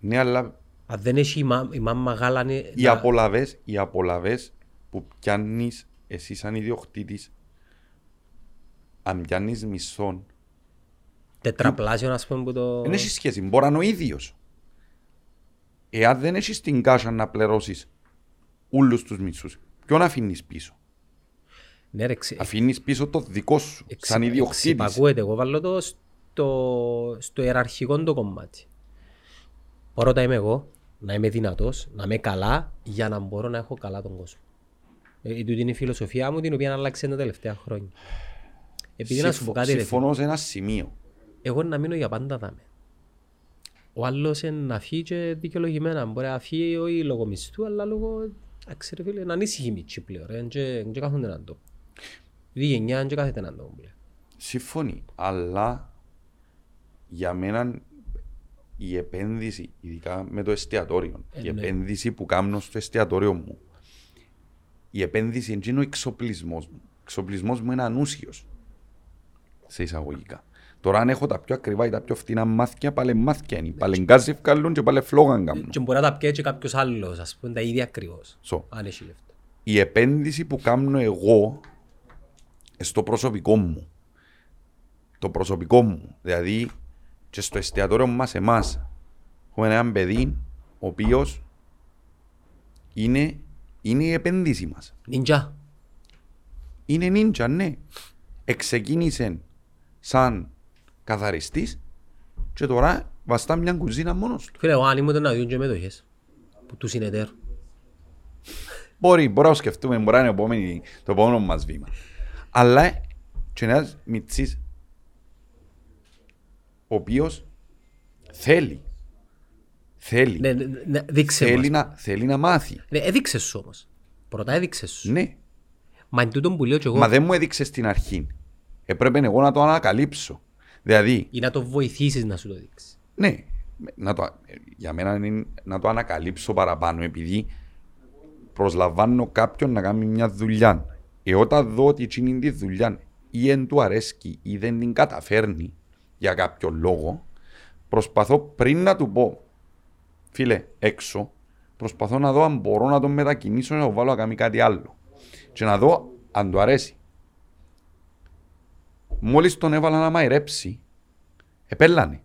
ναι, αλλά Αν δεν έχει η, μά, η μάμα γάλα, είναι- οι να- απολαβέ οι απολαβές που πιάνεις εσύ σαν ιδιοκτήτης, αν πιάνεις μισθόν, τετραπλάσιο, ας πούμε, που το... δεν έχει σχέση. Μπορεί να είναι ο ίδιος. Εάν δεν έχεις την κάσα να πληρώσεις όλους τους μισθούς, ποιον αφήνεις πίσω; Ναι, ρε, ξε... Αφήνεις πίσω το δικό σου, εξ- σαν ιδιοκτήτης. εξυπακούεται. Εγώ βάλω το στο, στο ιεραρχικό το κομμάτι. Πρώτα είμαι εγώ, να είμαι δυνατός, να είμαι καλά, για να μπορώ να έχω καλά τον κόσμο. Ε, τούτη είναι η φιλοσοφία μου, την οποία άλλαξε τα τελευταία χρόνια. Επειδή να σου πω κάτι, ρε, φίλε, Συμφωνώ σε ένα σημείο. εγώ να μείνω για πάντα δάμε. Ο άλλος είναι να φύγει και δικαιολογημένα. Μπορεί να φύγει όχι λόγω μισθού, αλλά λόγω... Εντάξει ρε φίλε, είναι ανήσυχη μίτσι πλέον. ρε. Και και κάθονται να το. Η γενιά και κάθεται να το. πλέον. Σύμφωνοι, αλλά για μένα η επένδυση, ειδικά με το εστιατόριο, η ναι. επένδυση που κάνω στο εστιατόριο μου, η επένδυση είναι ο εξοπλισμός μου. Ο εξοπλισμός μου είναι ανούσιος. Σε εισαγωγικά. Τώρα αν έχω τα πιο ακριβά ή τα πιο φτηνά μάθηκια, πάλι μάθηκια είναι. Πάλι γκάζι βγάλουν και πάλι φλόγαν κάνουν. Και μπορεί να τα πιέσει και κάποιος άλλος, ας πούμε, τα ίδια ακριβώς. So, Αν έχει λεφτά. η επένδυση που κάνω εγώ στο προσωπικό μου. Το προσωπικό μου. Δηλαδή και στο εστιατόριο μας εμάς. Έχουμε έναν παιδί ο οποίος είναι, είναι η επένδυση μας. Νίντζα. Είναι νίντζα, ναι. Εξεκίνησε σαν καθαριστής και τώρα βαστά μια κουζίνα μόνος του. Φίλε, εγώ αν ήμουν να δουν και μετοχές. Που του συνεταίρου. Μπορεί, μπορεί να το σκεφτούμε, μπορεί να είναι επόμενη, το επόμενο μας βήμα. Αλλά και ένας μητσής ο οποίος θέλει, θέλει, Ναι, ναι, ναι, δείξε θέλει, μας. να, θέλει να μάθει. Ναι, έδειξες σου όμως. Πρώτα έδειξες σου. Ναι, Μα εν τούτον που λέω και εγώ, μα δεν μου έδειξες στην αρχή. Έπρεπε εγώ να το ανακαλύψω. Δηλαδή, ή να το βοηθήσεις να σου το δείξει. ναι, να το, για μένα είναι να το ανακαλύψω παραπάνω επειδή προσλαμβάνω κάποιον να κάνει μια δουλειά. Ε, όταν δω ότι εκείνη τη δουλειά ή δεν του αρέσκει ή δεν την καταφέρνει για κάποιο λόγο, προσπαθώ πριν να του πω, φίλε, έξω, προσπαθώ να δω αν μπορώ να τον μετακινήσω να το βάλω να κάνει κάτι άλλο. Και να δω αν του αρέσει. Μόλις τον έβαλα να μαϊρέψει, επέλανε.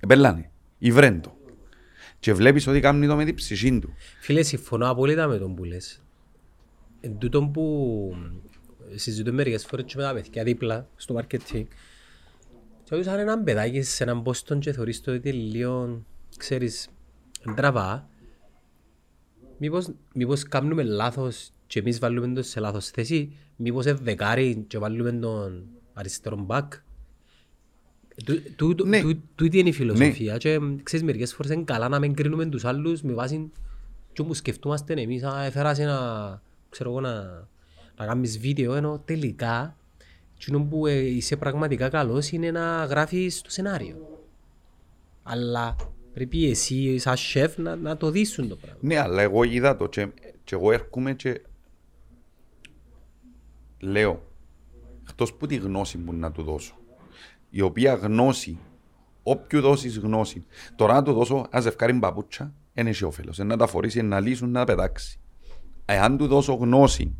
Επέλανε. Υβρέντο. Και βλέπεις ότι κάνει το με την ψυχή του. Φίλε, συμφωνώ απόλυτα με τον που λες. Εν τούτον που συζητώ μερικές φορές και με τα παιδιά δίπλα στο marketing και όταν έναν παιδάκι σε έναν πόστον και θεωρείς το ότι λίγο, ξέρεις, τραβά μήπως, μήπως κάνουμε λάθος και εμείς βάλουμε τον σε λάθος θέση μήπως είναι δεκάρι και βάλουμε τον αριστερό μπακ Τού- τούτο- Ναι. τού- Τούτη είναι η φιλοσοφία και ξέρεις μερικές φορές είναι καλά να μην κρίνουμε τους άλλους με βάση και όπου σκεφτούμαστε εμείς «Α, έφερας ένα, ξέρω εγώ, να, να κάνεις βίντεο ενώ τελικά εκείνο που ε, είσαι πραγματικά καλός είναι να γράφεις το σενάριο. Αλλά πρέπει εσύ σαν σεφ να, να το δεις το πράγμα. Ναι, αλλά εγώ είδα το και, και εγώ έρχομαι και λέω, εκτός που τη γνώση μου να του δώσω, η οποία γνώση, όποιου δώσεις γνώση, τώρα να του δώσω ένα ζευκάρι παπούτσα, δεν έχει όφελος, να τα φορήσει, να λύσουν, να πετάξεις. Εάν του δώσω γνώση,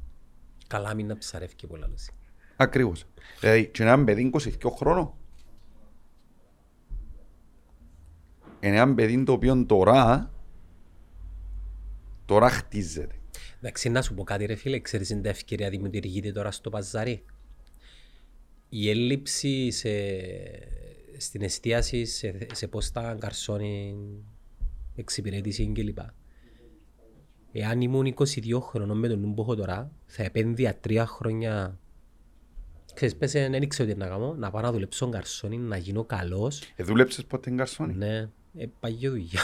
Καλά μην να ψαρεύει και πολλά λόγια. ακριβώς, δηλαδή και έναν παιδί 22 χρόνο, είναι ένα παιδί το οποίο τώρα Τώρα χτίζεται. Εντάξει, να σου πω κάτι ρε φίλε, ξέρεις είναι τα ευκαιρία δημιουργείται τώρα στο παζάρι; Η έλλειψη σε, στην εστίαση, σε, σε πώς τα γκαρσόνι εξυπηρέτηση κλπ. Εάν ήμουν 22 χρονών με τον νου που έχω τώρα, θα επένδυα τρία χρόνια Ξέρεις, πες, δεν ήξερα τι να κάνω, να πάω να δουλέψω γκαρσόνι, να γίνω καλός. Ε, δούλεψες ποτέ γκαρσόνι; Ναι, ε, παγιό δουλειά.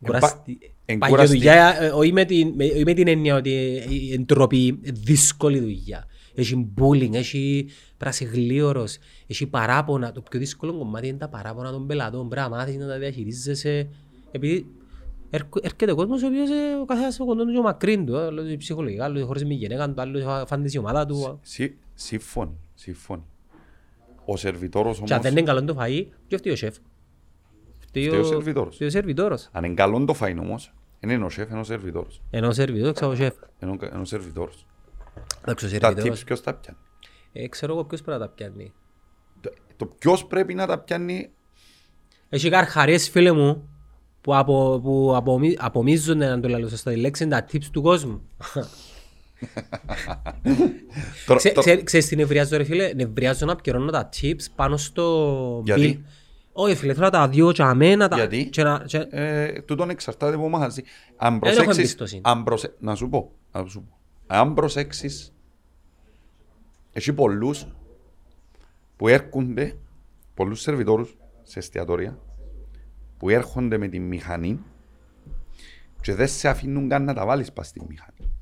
Ε, Κουραστι- εν Παγιό κουραστική. δουλειά, ε, όχι με την- με- όχι με την έννοια ότι η εντροπή, ε, δύσκολη δουλειά. Έχει bullying, έχει πρασιγλίωρος, έχει παράπονα. Το πιο δύσκολο κομμάτι είναι τα παράπονα των πελατών. Πρέπει να μάθεις να τα διαχειρίζεσαι. Επειδή έρχο- έρχεται ο κόσμος ο οποίος ε, ο καθένας ο κοντός του και ο μακρύν του. ε, Άλλο ψυχολογικά, άλλο χωρίς μη γυναίκα του, άλλο φαντάζει η ομάδα του. Συ- Σύμφωνοι, σύμφωνοι. Ο σερβιτόρος Και αν όμως, δεν είναι καλό το φαΐ, και φταίει ο σεφ; Φταίει Φταίει ο σερβιτόρος. φταίει ο σερβιτόρος. αν είναι καλό το φαΐν όμως, δεν είναι ο σεφ, είναι ο σερβιτόρος. Ενώ ο σερβιτόρος, ξέρω ο σεφ. Είναι ο- είναι ο σερβιτόρος. Εντάξει, ο Τα σερβιτόρος. tips ποιος τα πιάνει; Ε, ξέρω εγώ ποιος πρέπει να τα πιάνει. Το- Το ποιος πρέπει να τα πιάνει, Έχει καρχαρίες φίλε μου που, απο, που απομι, απομίζονται να το λέω σωστά τη λέξη είναι τα tips του κόσμου. Τώρα- Ξέ, το- ξέ, ξέρεις τι νευριάζω ρε φίλε, νευριάζω να πιερώνω τα tips πάνω στο Γιατί; bill. Όχι φίλε, θέλω να τα δύο και αμένα. Τα... Γιατί; Και να, και... ε, τούτον εξαρτάται από μάχαζι. Αν έχω προσέξεις, εμπιστοσύνη. αν προσε... να σου πω, να σου πω. Αν προσέξεις, έχει πολλούς που έρχονται, πολλούς σερβιτόρους σε εστιατόρια, που έρχονται με τη μηχανή και δεν σε αφήνουν καν να τα βάλεις πας στη μηχανή.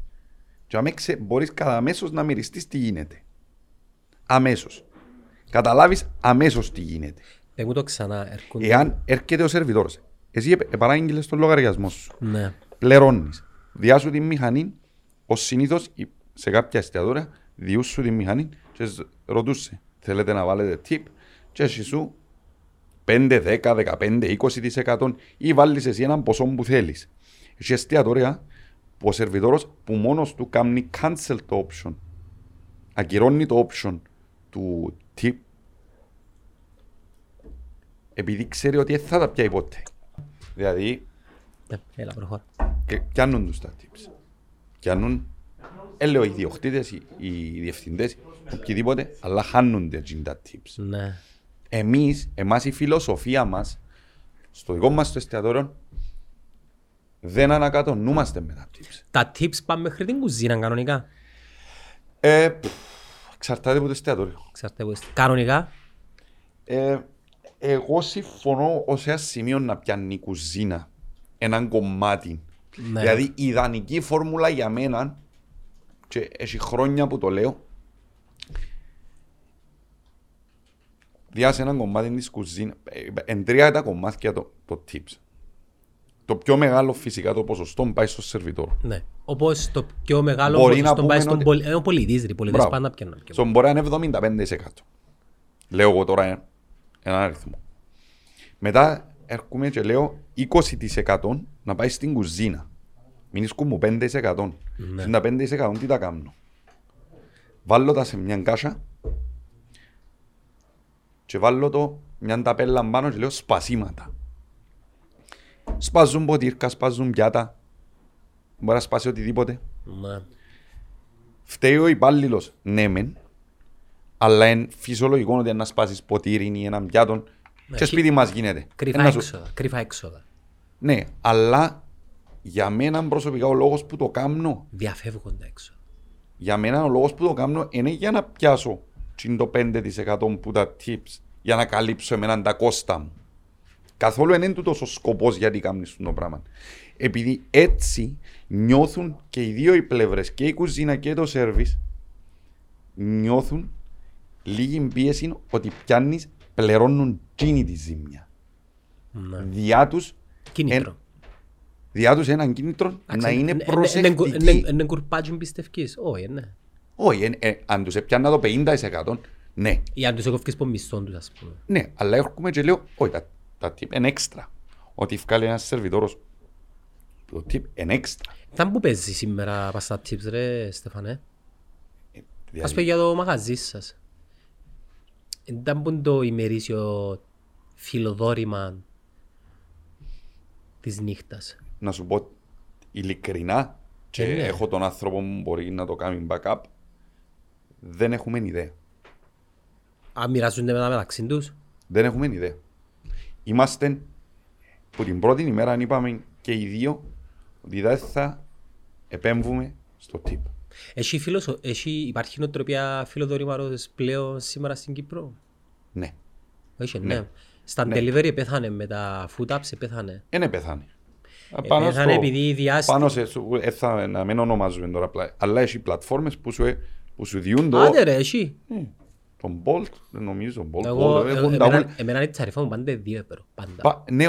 Και αμέσως μπορείς κατά αμέσως να μυριστείς τι γίνεται. Αμέσως. Καταλάβεις αμέσως τι γίνεται. Δεν μου το ξανά έρχονται. Εάν έρχεται ο σερβιτόρος, εσύ επ- επαράγγειλες τον λογαριασμό σου, Ναι. πληρώνεις, διάσου τη μηχανή, ως συνήθως η- σε κάποια εστιατόρια, διούς σου τη μηχανή και σ- ρωτούσε, θέλετε να βάλετε tip; Και εσύ σου 5, 10, 15, 20% ή βάλεις εσύ έναν ποσό που θέλεις. Έχει εστιατόρια που ο σερβιτόρος που μόνος του κάνει cancel το option, ακυρώνει το option του tip επειδή ξέρει ότι δεν θα τα πιάει ποτέ. Δηλαδή, Ναι, Έλα προχώρα. και πιάνουν τους τα tips. Πιάνουν, έλεγα οι ιδιοκτήτες, οι, οι διευθυντές, οποιοδήποτε, αλλά χάνονται εκείνα τα tips. Ναι. Εμείς, εμάς η φιλοσοφία μας, στο δικό μας το εστιατόριο, δεν ανακατονούμαστε με τα tips. Τα tips πάμε μέχρι την κουζίνα κανονικά; Ε, πφ, εξαρτάται από το εστιατόριο. Ξέρετε πώς. Κανονικά; Ε, εγώ συμφωνώ ως ένα σημείο να πιάνει η κουζίνα έναν κομμάτι. Ναι. Δηλαδή η ιδανική φόρμουλα για μένα και έχει χρόνια που το λέω διάσε έναν κομμάτι της κουζίνα ε, εν τρία τα κομμάτια το, το tips. Το πιο μεγάλο φυσικά το ποσοστό πάει στο σερβιτόρο. Ναι. Όπως το πιο μεγάλο Μπορεί να ποσοστό πούμε πάει στον ότι- πολι... ε, ο πολιτής. ρε. Οι πολιτές Μπράβο. πάντα πιάνουν. πιο So, μπορεί να είναι 75%. Λέω εγώ τώρα ε, έναν αριθμό. Μετά έρχομαι και λέω 20% να πάει στην κουζίνα. Μην ισκούν μου 5%. Ναι. Ναι. Τα 5% τι τα κάνω. Βάλω τα σε μια κάσα και βάλω το μια ταπέλα πάνω και λέω σπασίματα. Σπάζουν ποτήρκα, σπάζουν πιάτα. Μπορεί να σπάσει οτιδήποτε. Ναι. Φταίει ο υπάλληλος, ναι, μεν, αλλά είναι φυσιολογικό ότι να σπάσεις ποτήρι ή έναν πιάτο και και- σπίτι μας γίνεται. Κρυφά Ένα σου- έξοδα. Κρυφά έξοδα. Ναι, αλλά για μένα προσωπικά ο λόγος που το κάνω, Διαφεύγουν τα έξοδα. για μένα ο λόγος που το κάνω είναι για να πιάσω τσιν το 5% που τα tips για να καλύψω εμένα τα κόστα μου. Καθόλου δεν είναι τούτος ο σκοπός γιατί κάνεις το πράγμα. Επειδή έτσι νιώθουν και οι δύο οι πλευρές, και η κουζίνα και το σερβις, νιώθουν λίγη πίεση ότι πιάνεις, πληρώνουν τσίνη τη ζήμια. Ναι. Διά τους, Κίνητρο. εν- διά τους έναν κίνητρο να είναι προσεκτικοί. Είναι κουρπάτζιν πιστεύκεις. Όχι, ναι. Όχι, εν- ε, αν τους έπιανα το 50% ναι. Ή αν τους έκοφκες από μισθόν τους, ας πούμε. Ναι, αλλά έρχομαι και λέω, όχι, τα, τα tip είναι έξτρα. Ότι βγάλει ένας σερβιτόρος, το tip είναι έξτρα. Θα που παίζεις σήμερα πας στα tips ρε Στεφανέ; Ας Δηλαδή, πω για το μαγαζί σας. Ήταν που το ημερήσιο φιλοδόρημα της νύχτας. να σου πω, ειλικρινά και Ε, ναι. έχω τον άνθρωπο που μπορεί να το κάνει backup, δεν έχουμε ιδέα. Αν μοιράζονται μετά μεταξύ τους. Δεν έχουμε ιδέα. Είμαστε που την πρώτη ημέρα αν είπαμε και οι δύο ότι δεν θα επέμβουμε στο tip. Έχει, φιλοσο... Έχει υπάρχει νοοτροπία φιλοδορήματος πλέον σήμερα στην Κύπρο; Ναι. Όχι, ναι. Ναι. Στα Ναι. delivery πέθανε με τα food apps, πέθανε. Δεν πεθάνει. πέθανε επειδή η διάστη- Πάνω σε, σου- ε, θα, να μην ονομάζουμε τώρα απλά, αλλά έχει πλατφόρμες που σου, ε- που σου διούν το, Άντε ρε, εσύ. Ε, τον Bolt, δεν νομίζω, τον Bolt, Εγώ, Bolt, ε, έχουν τα εμένα, όλα. εμένα η τσαριφά μου πάντα 2 ευρώ. Πάντα. Πα- Ναι,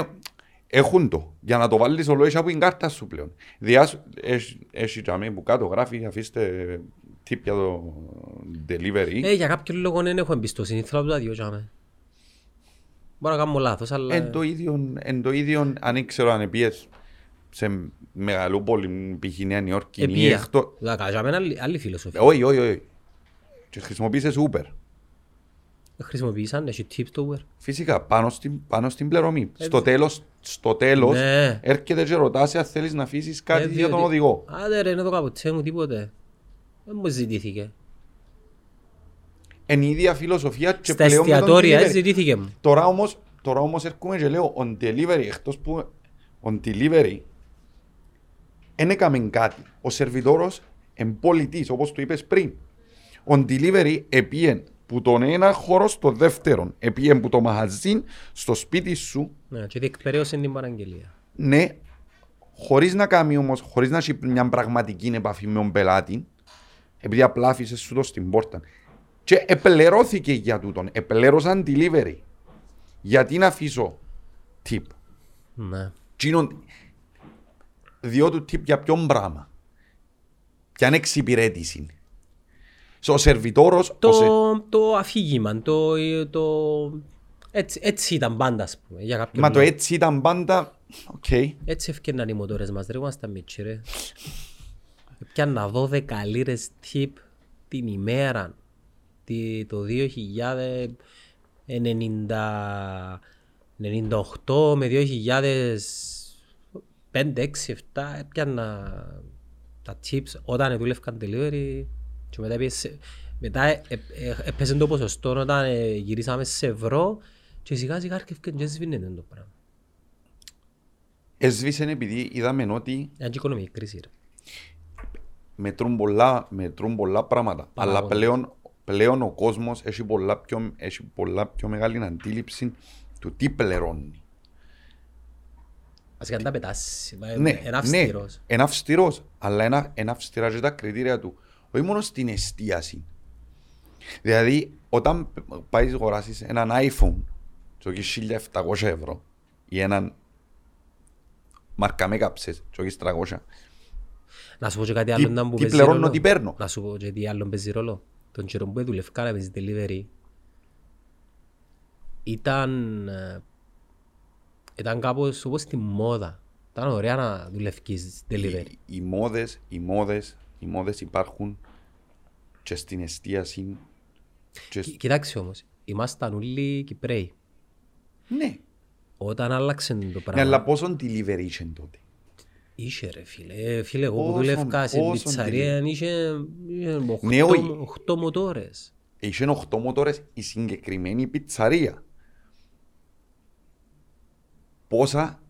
έχουν το. Για να το βάλεις όλο έχει από την κάρτα σου πλέον. Διάσου, έχει, έχει τζαμί που κάτω γράφει αφήστε tip για το delivery. Ε, για κάποιο λόγο δεν έχω εμπιστοσύνη, θέλω να το δυο τζάμε. Μπορώ να κάνω λάθος, αλλά... Εν το ίδιο, εν το ίδιο αν ήξερα αν επίες σε μεγαλούπολη π.χ. Νέα Νιόρκη ή Επία. εκτό- Να κάνουμε άλλη, άλλη φιλοσοφία. Όχι, όχι, όχι. Και χρησιμοποίησες Uber. Χρησιμοποίησαν, έχει tips το Uber. Φυσικά, πάνω στην, πάνω στην πληρωμή. Στο τέλος, στο τέλος Ναι. έρχεται και ρωτάς αν θέλεις να αφήσεις κάτι Ε, για διότι- τον οδηγό. Άντε ρε, είναι το καπουτσέ μου, τίποτε. Δεν μου ζητήθηκε. Εν η ίδια φιλοσοφία και Στα πλέον με τον εστιατόρια, delivery. έτσι ζητήθηκε μου. Τώρα όμως, τώρα όμως έρχομαι και λέω, on delivery, εκτός που on delivery, δεν έκαμε κάτι. Ο σερβιτόρος είναι πολιτής, όπως του είπες πριν. On delivery επίεν που τον ένα χώρο στο δεύτερο. Επίεν που το μαγαζί στο σπίτι σου, Ναι, και διεκπαιρέωσε την παραγγελία. ναι, χωρίς να κάνει όμως, χωρίς να έχει μια πραγματική επαφή με τον πελάτη, επειδή απλά άφησες σου το στην πόρτα. Και επελερώθηκε για τούτον, επελέρωσαν delivery. Γιατί να αφήσω tip; Ναι. Τσίνον, διότι τύπ για ποιον πράγμα. Ποιαν εξυπηρέτηση. Ο σερβιτόρος. Το, σε... το αφήγημα, το, το... Έτσι, έτσι, ήταν πάντα, ας πούμε. Για κάποιον Μα λόγο. το έτσι ήταν πάντα. Okay. Έτσι ευκαιρνάνε οι μοτόρες μας. Δεν είμαστε μίτσι, ρε. Πιάνα 12 λίρε τύπ την ημέρα τη, το 2098 με 2000. 5, 6, 7 έπιανα τα tips όταν δούλευκαν delivery και μετά μετά ε- ε- ε- έπαιζε το ποσοστό όταν γυρίσαμε σε ευρώ και σιγά σιγά έρχεται και σβήνεται το πράγμα. Έσβησε επειδή είδαμε ότι... Είναι και οικονομική κρίση. Ρε. Μετρούν πολλά, μετρούν πολλά πράγματα. Πάμε αλλά πλέον, πλέον ο κόσμος έχει, πολλά πιο, έχει πολλά πιο μεγάλη αντίληψη του τι. Ας κάνει τα πετάσεις. Ναι, Είναι ναι, αυστηρός. είναι αυστηρός, αλλά είναι, είναι αυστηρά και τα κριτήρια του. Όχι μόνο στην Δηλαδή, όταν πάεις να αγοράσεις έναν iPhone, και όχι 1700 ευρώ, ή έναν μάρκα Megapixel, και όχι 300, Να σου πω και κάτι Τι- άλλο να μου τι παίζει πληρώνω, ρόλο. τι παίρνω. Να σου πω και τι άλλο παίζει ρόλο. Τον καιρό που δουλευκά με delivery ήταν, ε, ήταν κάπως όπως στη μόδα. Ήταν ωραία να δουλευκείς delivery. οι, οι μόδες, οι μόδες, οι μόδες υπάρχουν και στην εστίαση. Και... Κι- σ- Κοιτάξτε όμως, ήμασταν όλοι Κυπρέοι. Ναι, Όταν άλλαξε το ναι, πράγμα, αλλά πόσο delivery είχε τότε; είχε ρε φίλε. Ε, Φίλε, εγώ που Πόσον- δουλεύκα σε πόσον πιτσαρία είχε είχε Ναι, οχτώ- όχι. οχτώ μοτόρες. Είχε 8 μότορες η συγκεκριμένη πιτσαρία. Πόσα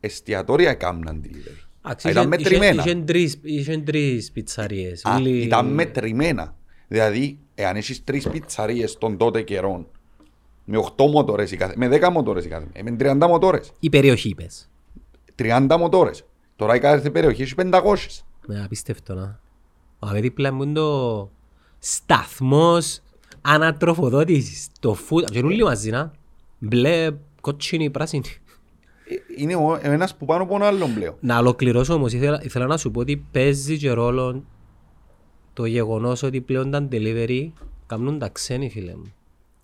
εστιατόρια έκαναν delivery. Εντάξει, Α, Ήταν είχε- μετρημένα. είχε- είχε τρεις- Είχε τρεις πιτσαρίες. Α, Όλοι- ήταν μετρημένα. Δηλαδή, εάν έχεις τρεις πιτσαρίες των τότε καιρών, με 8 μότορες η κάθε, με 10 μότορες η κάθε, ε, με 30 μότορες, Η περιοχή είπες. 30 μοτόρες. Τώρα η κάθε περιοχή έχει 500. Ναι, απίστευτο να. Αλλά δίπλα μου είναι το σταθμός ανατροφοδότησης. Το food, και είναι όλοι μαζί να. Μπλε, κότσινη, πράσινη. Ε, Είναι ο ένας που πάνω από τον άλλον πλέον. Να ολοκληρώσω όμως, ήθελα, ήθελα να σου πω ότι παίζει και ρόλο το γεγονός ότι πλέον τα delivery κάνουν τα ξένοι φίλε μου.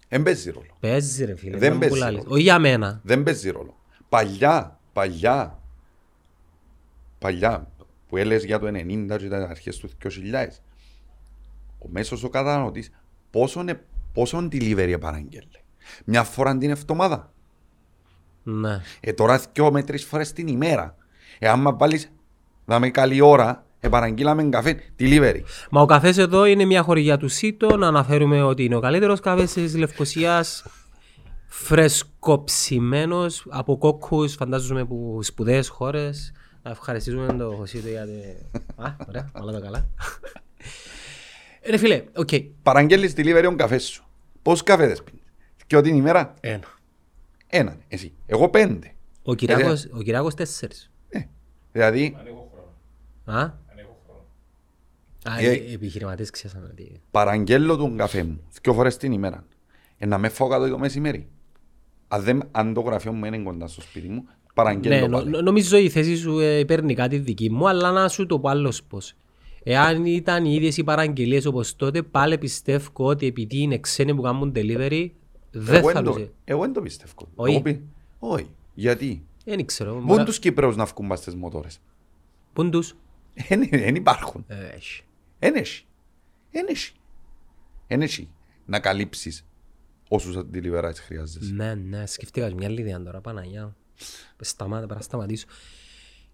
Δεν παίζει ρόλο. Παίζει ρε φίλε. Δεν μου παίζει πουλάλεις. ρόλο. Όχι για μένα. Δεν παίζει ρόλο. Παλιά, παλιά, παλιά, που έλεγες για το 90 και τα αρχές του 2000, ο μέσος ο καταναλωτής πόσο, πόσο delivery παραγγέλνει. Μια φορά την εβδομάδα. Ναι. Ε, τώρα δυο με τρεις φορές την ημέρα. Ε, άμα βάλεις, Δάμε καλή ώρα, επαραγγείλαμε καφέ, delivery. Μα ο καφές εδώ είναι μια χορηγία του ΣΥΤΟ. Να αναφέρουμε ότι είναι ο καλύτερος καφές της Λευκοσίας. Φρεσκοψημένος από κόκκους, φαντάζομαι από σπουδαίες χώρες. Να ευχαριστήσουμε τον ΣΥΤΟ για τη... Α, ωραία, όλα τα καλά. Ε, Ρε φίλε, οκ. Παραγγέλνεις delivery ο καφές σου. Πόσους καφέδες πίνεις. Και ό,τι την ημέρα, Ένα. Έναν, εσύ. Εγώ πέντε. Ο Κυριάκος, ο Κυριάκος τέσσερις. Ε, δηλαδή, Α; Α, Ε, οι επιχειρηματίες ξέρουν ότι... παραγγέλνω τον καφέ μου δυο φορές την ημέρα. Ε, να με φάω κάτω το μεσημέρι. Αν, δεν, αν το γραφείο μου είναι κοντά στο σπίτι μου, Ναι, παραγγέλνω νο- πάλι. νο- νομίζω η θέση σου ε, παίρνει κάτι δική μου, αλλά να σου το πω άλλος πώς. Εάν ήταν οι ίδιες οι παραγγελίες όπως τότε, πάλι πιστεύω ότι επειδή είναι ξένοι που κάνουν delivery, δεν εγώ, θα εν το, τους... εγώ δεν το πιστεύω. Όχι. Εγώ πει- Όχι. Γιατί; Δεν ξέρω. Μόνο μπορεί- τους Κύπρους να βγουν πας στις μοτόρες; Πού είναι τους; Δεν υπάρχουν. Ε, έχει. Εν έχει. Εν έχει. Εν έχει. Να καλύψεις όσους deliveries χρειάζεσαι. Ναι, ναι, σκεφτήκα μια άλλη ιδέα τώρα, Παναγιά. Σταμάτα, πρέπει να σταματήσω.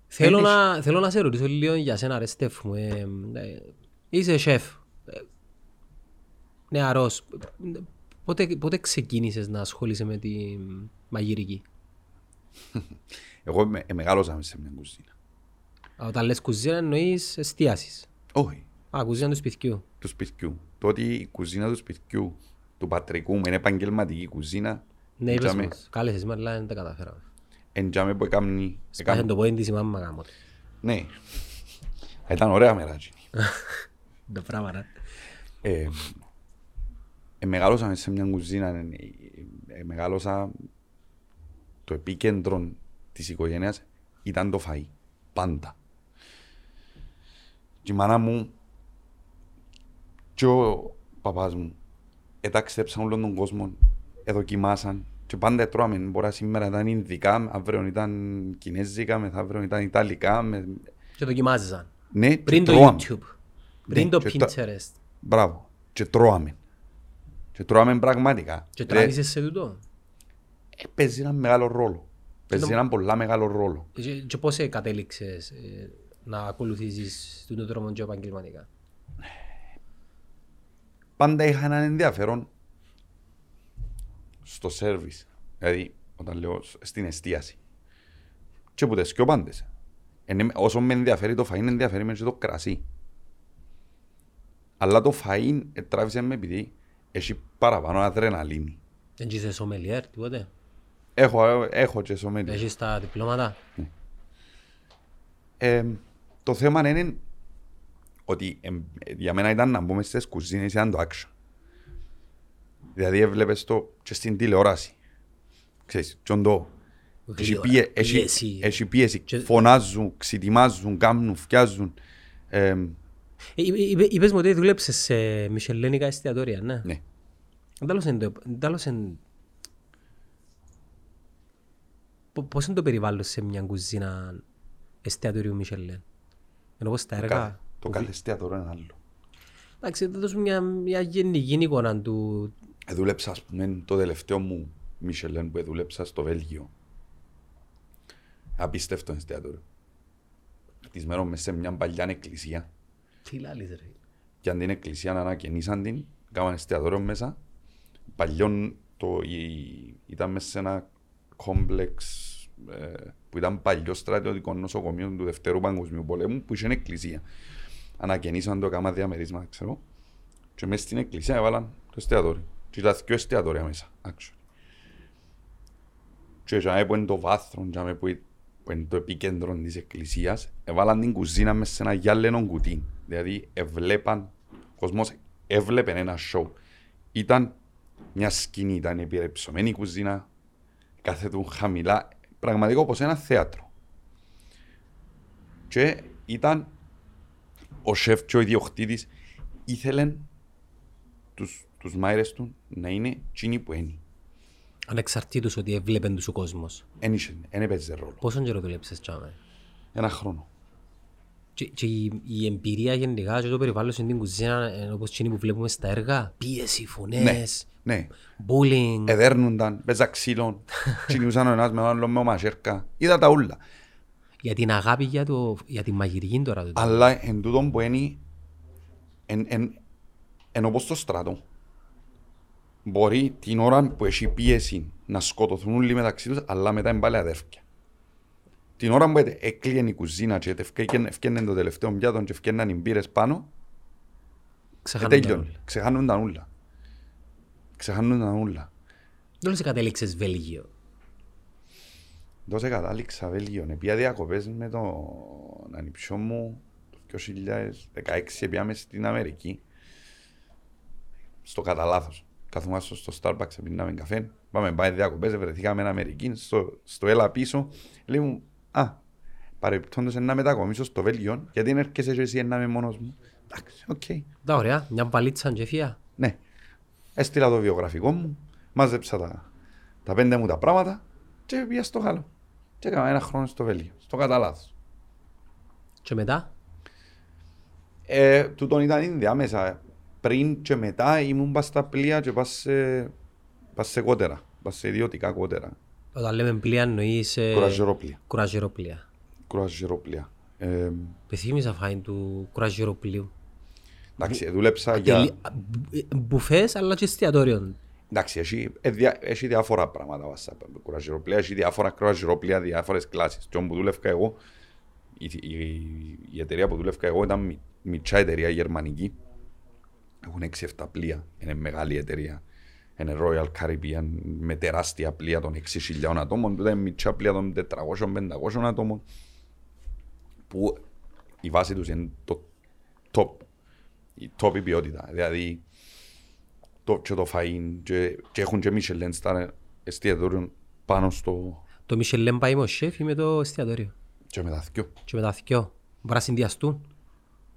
Θέλω Έχεις. να, θέλω να σε ρωτήσω λίγο για σένα ρε Στεφ μου. Ε, ε, είσαι σεφ. Ε, νεαρός. Πότε, πότε ξεκίνησες να ασχολείσαι με τη μαγειρική; Εγώ με- ε, μεγάλωσα μες σε μια κουζίνα. Α, Όταν λες κουζίνα εννοείς εστίασης. Όχι. Α, κουζίνα του σπιτιού. Του σπιτιού. Το ότι η κουζίνα του σπιτιού του πατρικού μου είναι επαγγελματική κουζίνα. Ναι, είπες εντιαμε- μας. Κάλεσες με, αλλά δεν τα καταφέραμε. εντιαμε που έκαμνει... Σπάσε το πόδι της η μάμα γάμο. Ναι. Ήταν ωραία μέρα. εκείνη. Το πράγμα, ρε. Ε, ε, μεγάλωσα μες σε μια κουζίνα. Ε, ε, μεγάλωσα το επίκεντρο της οικογένειας ήταν το φαΐ. Πάντα. Και η μάνα μου και ο παπάς μου εταξιδέψαν όλον τον κόσμο, εδοκιμάσαν και πάντα τρώμε. Μπορεί να σήμερα ήταν Ινδικά, αύριο ήταν Κινέζικα, μεθαύριο ήταν Ιταλικά. Με... Και δοκιμάζεσαν. Ναι, Πριν και το τρώαμε. YouTube. Πριν το και τα- Pinterest. Μπράβο. Και τρώαμε. Και τρώαμε πραγματικά. Και Ρε, τράβησες σε τούτο; ε, παίζει ένα μεγάλο ρόλο. Παίζει το- ένα πολλά μεγάλο ρόλο. Και, και πώς ε, κατέληξες ε, να ακολουθήσεις τον δρόμο και επαγγελματικά; Πάντα είχα έναν ενδιαφέρον στο σέρβις. Δηλαδή, όταν λέω σ- στην εστίαση. Και που τις και ο πάντες. Είναι- όσο με ενδιαφέρει το φαΐν, ενδιαφέρει με και το κρασί. Αλλά το φαΐν ε, τράβησε με επειδή έχει παραπάνω αδρεναλίνη. Δεν είσαι σομελιέρ, τίποτε. Έχω, ε, έχω και σωμέλη. Έχεις τα διπλώματα. Ε, το θέμα είναι ότι ε, ε, για μένα ήταν να μπούμε στις κουζίνες ήταν το action. Δηλαδή έβλεπες το και στην τηλεόραση. Ξέρεις, τσον το. Έχει Γρήγορα, πίε- έχει- πίεση. Έχει πίεση. Και- Φωνάζουν, ξετοιμάζουν, κάνουν, φτιάζουν. Ε, Ε, είπε- είπε- Είπες μου ότι δούλεψες σε μισελένικα εστιατόρια, ναι. ναι. Εντάλλως είναι το... εντάλλως είναι- Πο- Πώς είναι το περιβάλλον σε μια κουζίνα εστιατορίου Μισελέν; Ενώ πως τα Κάθε- έργα... Το κάθε εστιατόριο είναι άλλο. Εντάξει, θα δώσουμε μια, μια γενική εικόνα του... Ε, Δούλεψα, ας πούμε, το τελευταίο μου Μισελέν που δούλεψα στο Βέλγιο. Απίστευτο εστιατόριο. Χτισμένο μέσα σε μια παλιά εκκλησία. Τι λάλης ρε. και αν την εκκλησία να ανακαινήσαν την, κάναν εστιατόριο μέσα. Παλιόν το, η- ήταν μέσα σε ένα κόμπλεξ ε, που ήταν παλιό στρατιωτικό νοσοκομείο του Δευτέρου Παγκοσμίου Πολέμου που είχε εκκλησία. Ανακαινήσαν το κάμα διαμερίσματα, ξέρω. Και μέσα στην εκκλησία έβαλαν το εστιατόριο. Και ήταν δύο εστιατόρια μέσα, actually. Και για που είναι το βάθρο, για που είναι που είναι το επίκεντρο της εκκλησίας, έβαλαν την κουζίνα μέσα σε ένα γυάλινο κουτί. Δηλαδή, εβλέπαν, ο κόσμος έβλεπε ένα σοου. Ήταν μια σκηνή, ήταν επιρρεψωμένη η κουζίνα, κάθετουν χαμηλά, πραγματικά όπως ένα θέατρο. Και ήταν ο σεφ και ο ιδιοκτήτης ήθελαν τους, τους μάιρες του να είναι εκείνοι που είναι. Ανεξαρτήτως ότι έβλεπεν τους ο κόσμος. Εν είχε, εν έπαιζε ρόλο. Πόσον καιρό δούλεψες τσάμε. Ένα χρόνο. Και, και η, η εμπειρία γενικά και το περιβάλλον στην κουζίνα ε, όπως εκείνη που βλέπουμε στα έργα. Πίεση, φωνές, Ναι. bullying. Εδέρνονταν, παίζα ξύλων, κινούσαν ο ένας με τον άλλο με μαχαίρκα. Είδα τα ούλα. Για την αγάπη για, το, για την μαγειρική τώρα. του. Αλλά εν τούτον που είναι, εν, εν, εν όπως το στρατό, μπορεί την ώρα που έχει πίεση να σκοτωθούν όλοι μεταξύ τους, αλλά μετά είναι πάλι αδέρφια. Την ώρα που έκλειε η κουζίνα και έφτιανε το τελευταίο πιάτο και έφτιαναν οι μπύρες πάνω, Ξεχάνονται τέλειωνε. όλα. Ξεχάνουν τα ούλα. Ξεχάνουν τα ούλα. Δεν σε κατέληξες Βέλγιο. Δώσε κατάληξα Βέλγιο. Επία διακοπές με τον ανιψιό μου το 2016 πήγαμε στην Αμερική. Στο κατά λάθος. Καθόμαστε στο Starbucks, πίναμε καφέ. Πάμε πάει διακοπές, βρεθήκαμε στην Αμερική. Στο, στο έλα πίσω, λέει μου, α, παρεπτόντως να μετακομίσω στο Βέλγιο, γιατί δεν έρχεσαι και εσύ να είμαι μόνος μου. Εντάξει, οκ. Τα ωραία, μια βαλίτσα και έφυα. Ναι. Έστειλα το βιογραφικό μου, μάζεψα τα, τα πέντε μου τα πράγματα και πήγα στο Γάλλο. Και έκανα ένα χρόνο στο Βέλγιο, στο κατά λάθος. Και μετά, Ε, τούτον ήταν ενδιάμεσα. Πριν και μετά ήμουν πας στα πλοία και πας σε, πας σε κότερα. Πας σε ιδιωτικά κότερα. Όταν λέμε πλοία εννοείς ε, Κουραζερόπλια. κουραζιεροπλοία. Κουραζερόπλια. Ε, Πεθύμιζα φάιν του κουραζιεροπλοίου. εντάξει, δούλεψα για... Τελει- α, μπου- Μπουφές αλλά και εστιατόριο. Εντάξει, έχει, ε, δια- έχει διάφορα πράγματα βάσα. Κουραζεροπλία, έχει διάφορα κουραζερόπλια, διάφορες κλάσεις. Και όπου δούλευκα εγώ, η, η, η εταιρεία που δούλευκα εγώ ήταν μι- μητσά εταιρεία γερμανική. Έχουν 6-7 πλοία. Είναι μεγάλη εταιρεία. Είναι Royal Caribbean με τεράστια πλοία των 6.000 ατόμων. Τούτα είναι μητσά πλοία των 400-500 ατόμων. Που η βάση τους είναι το top. Η top η ποιότητα. Δηλαδή, το, και το φαΐν και, και έχουν και Michelin στα εστιατόριων πάνω στο Το Μισελέν πάει με ο σεφ ή με το εστιατόριο; και με τα δυο. Και με τα δυο. Μπορεί να συνδυαστούν.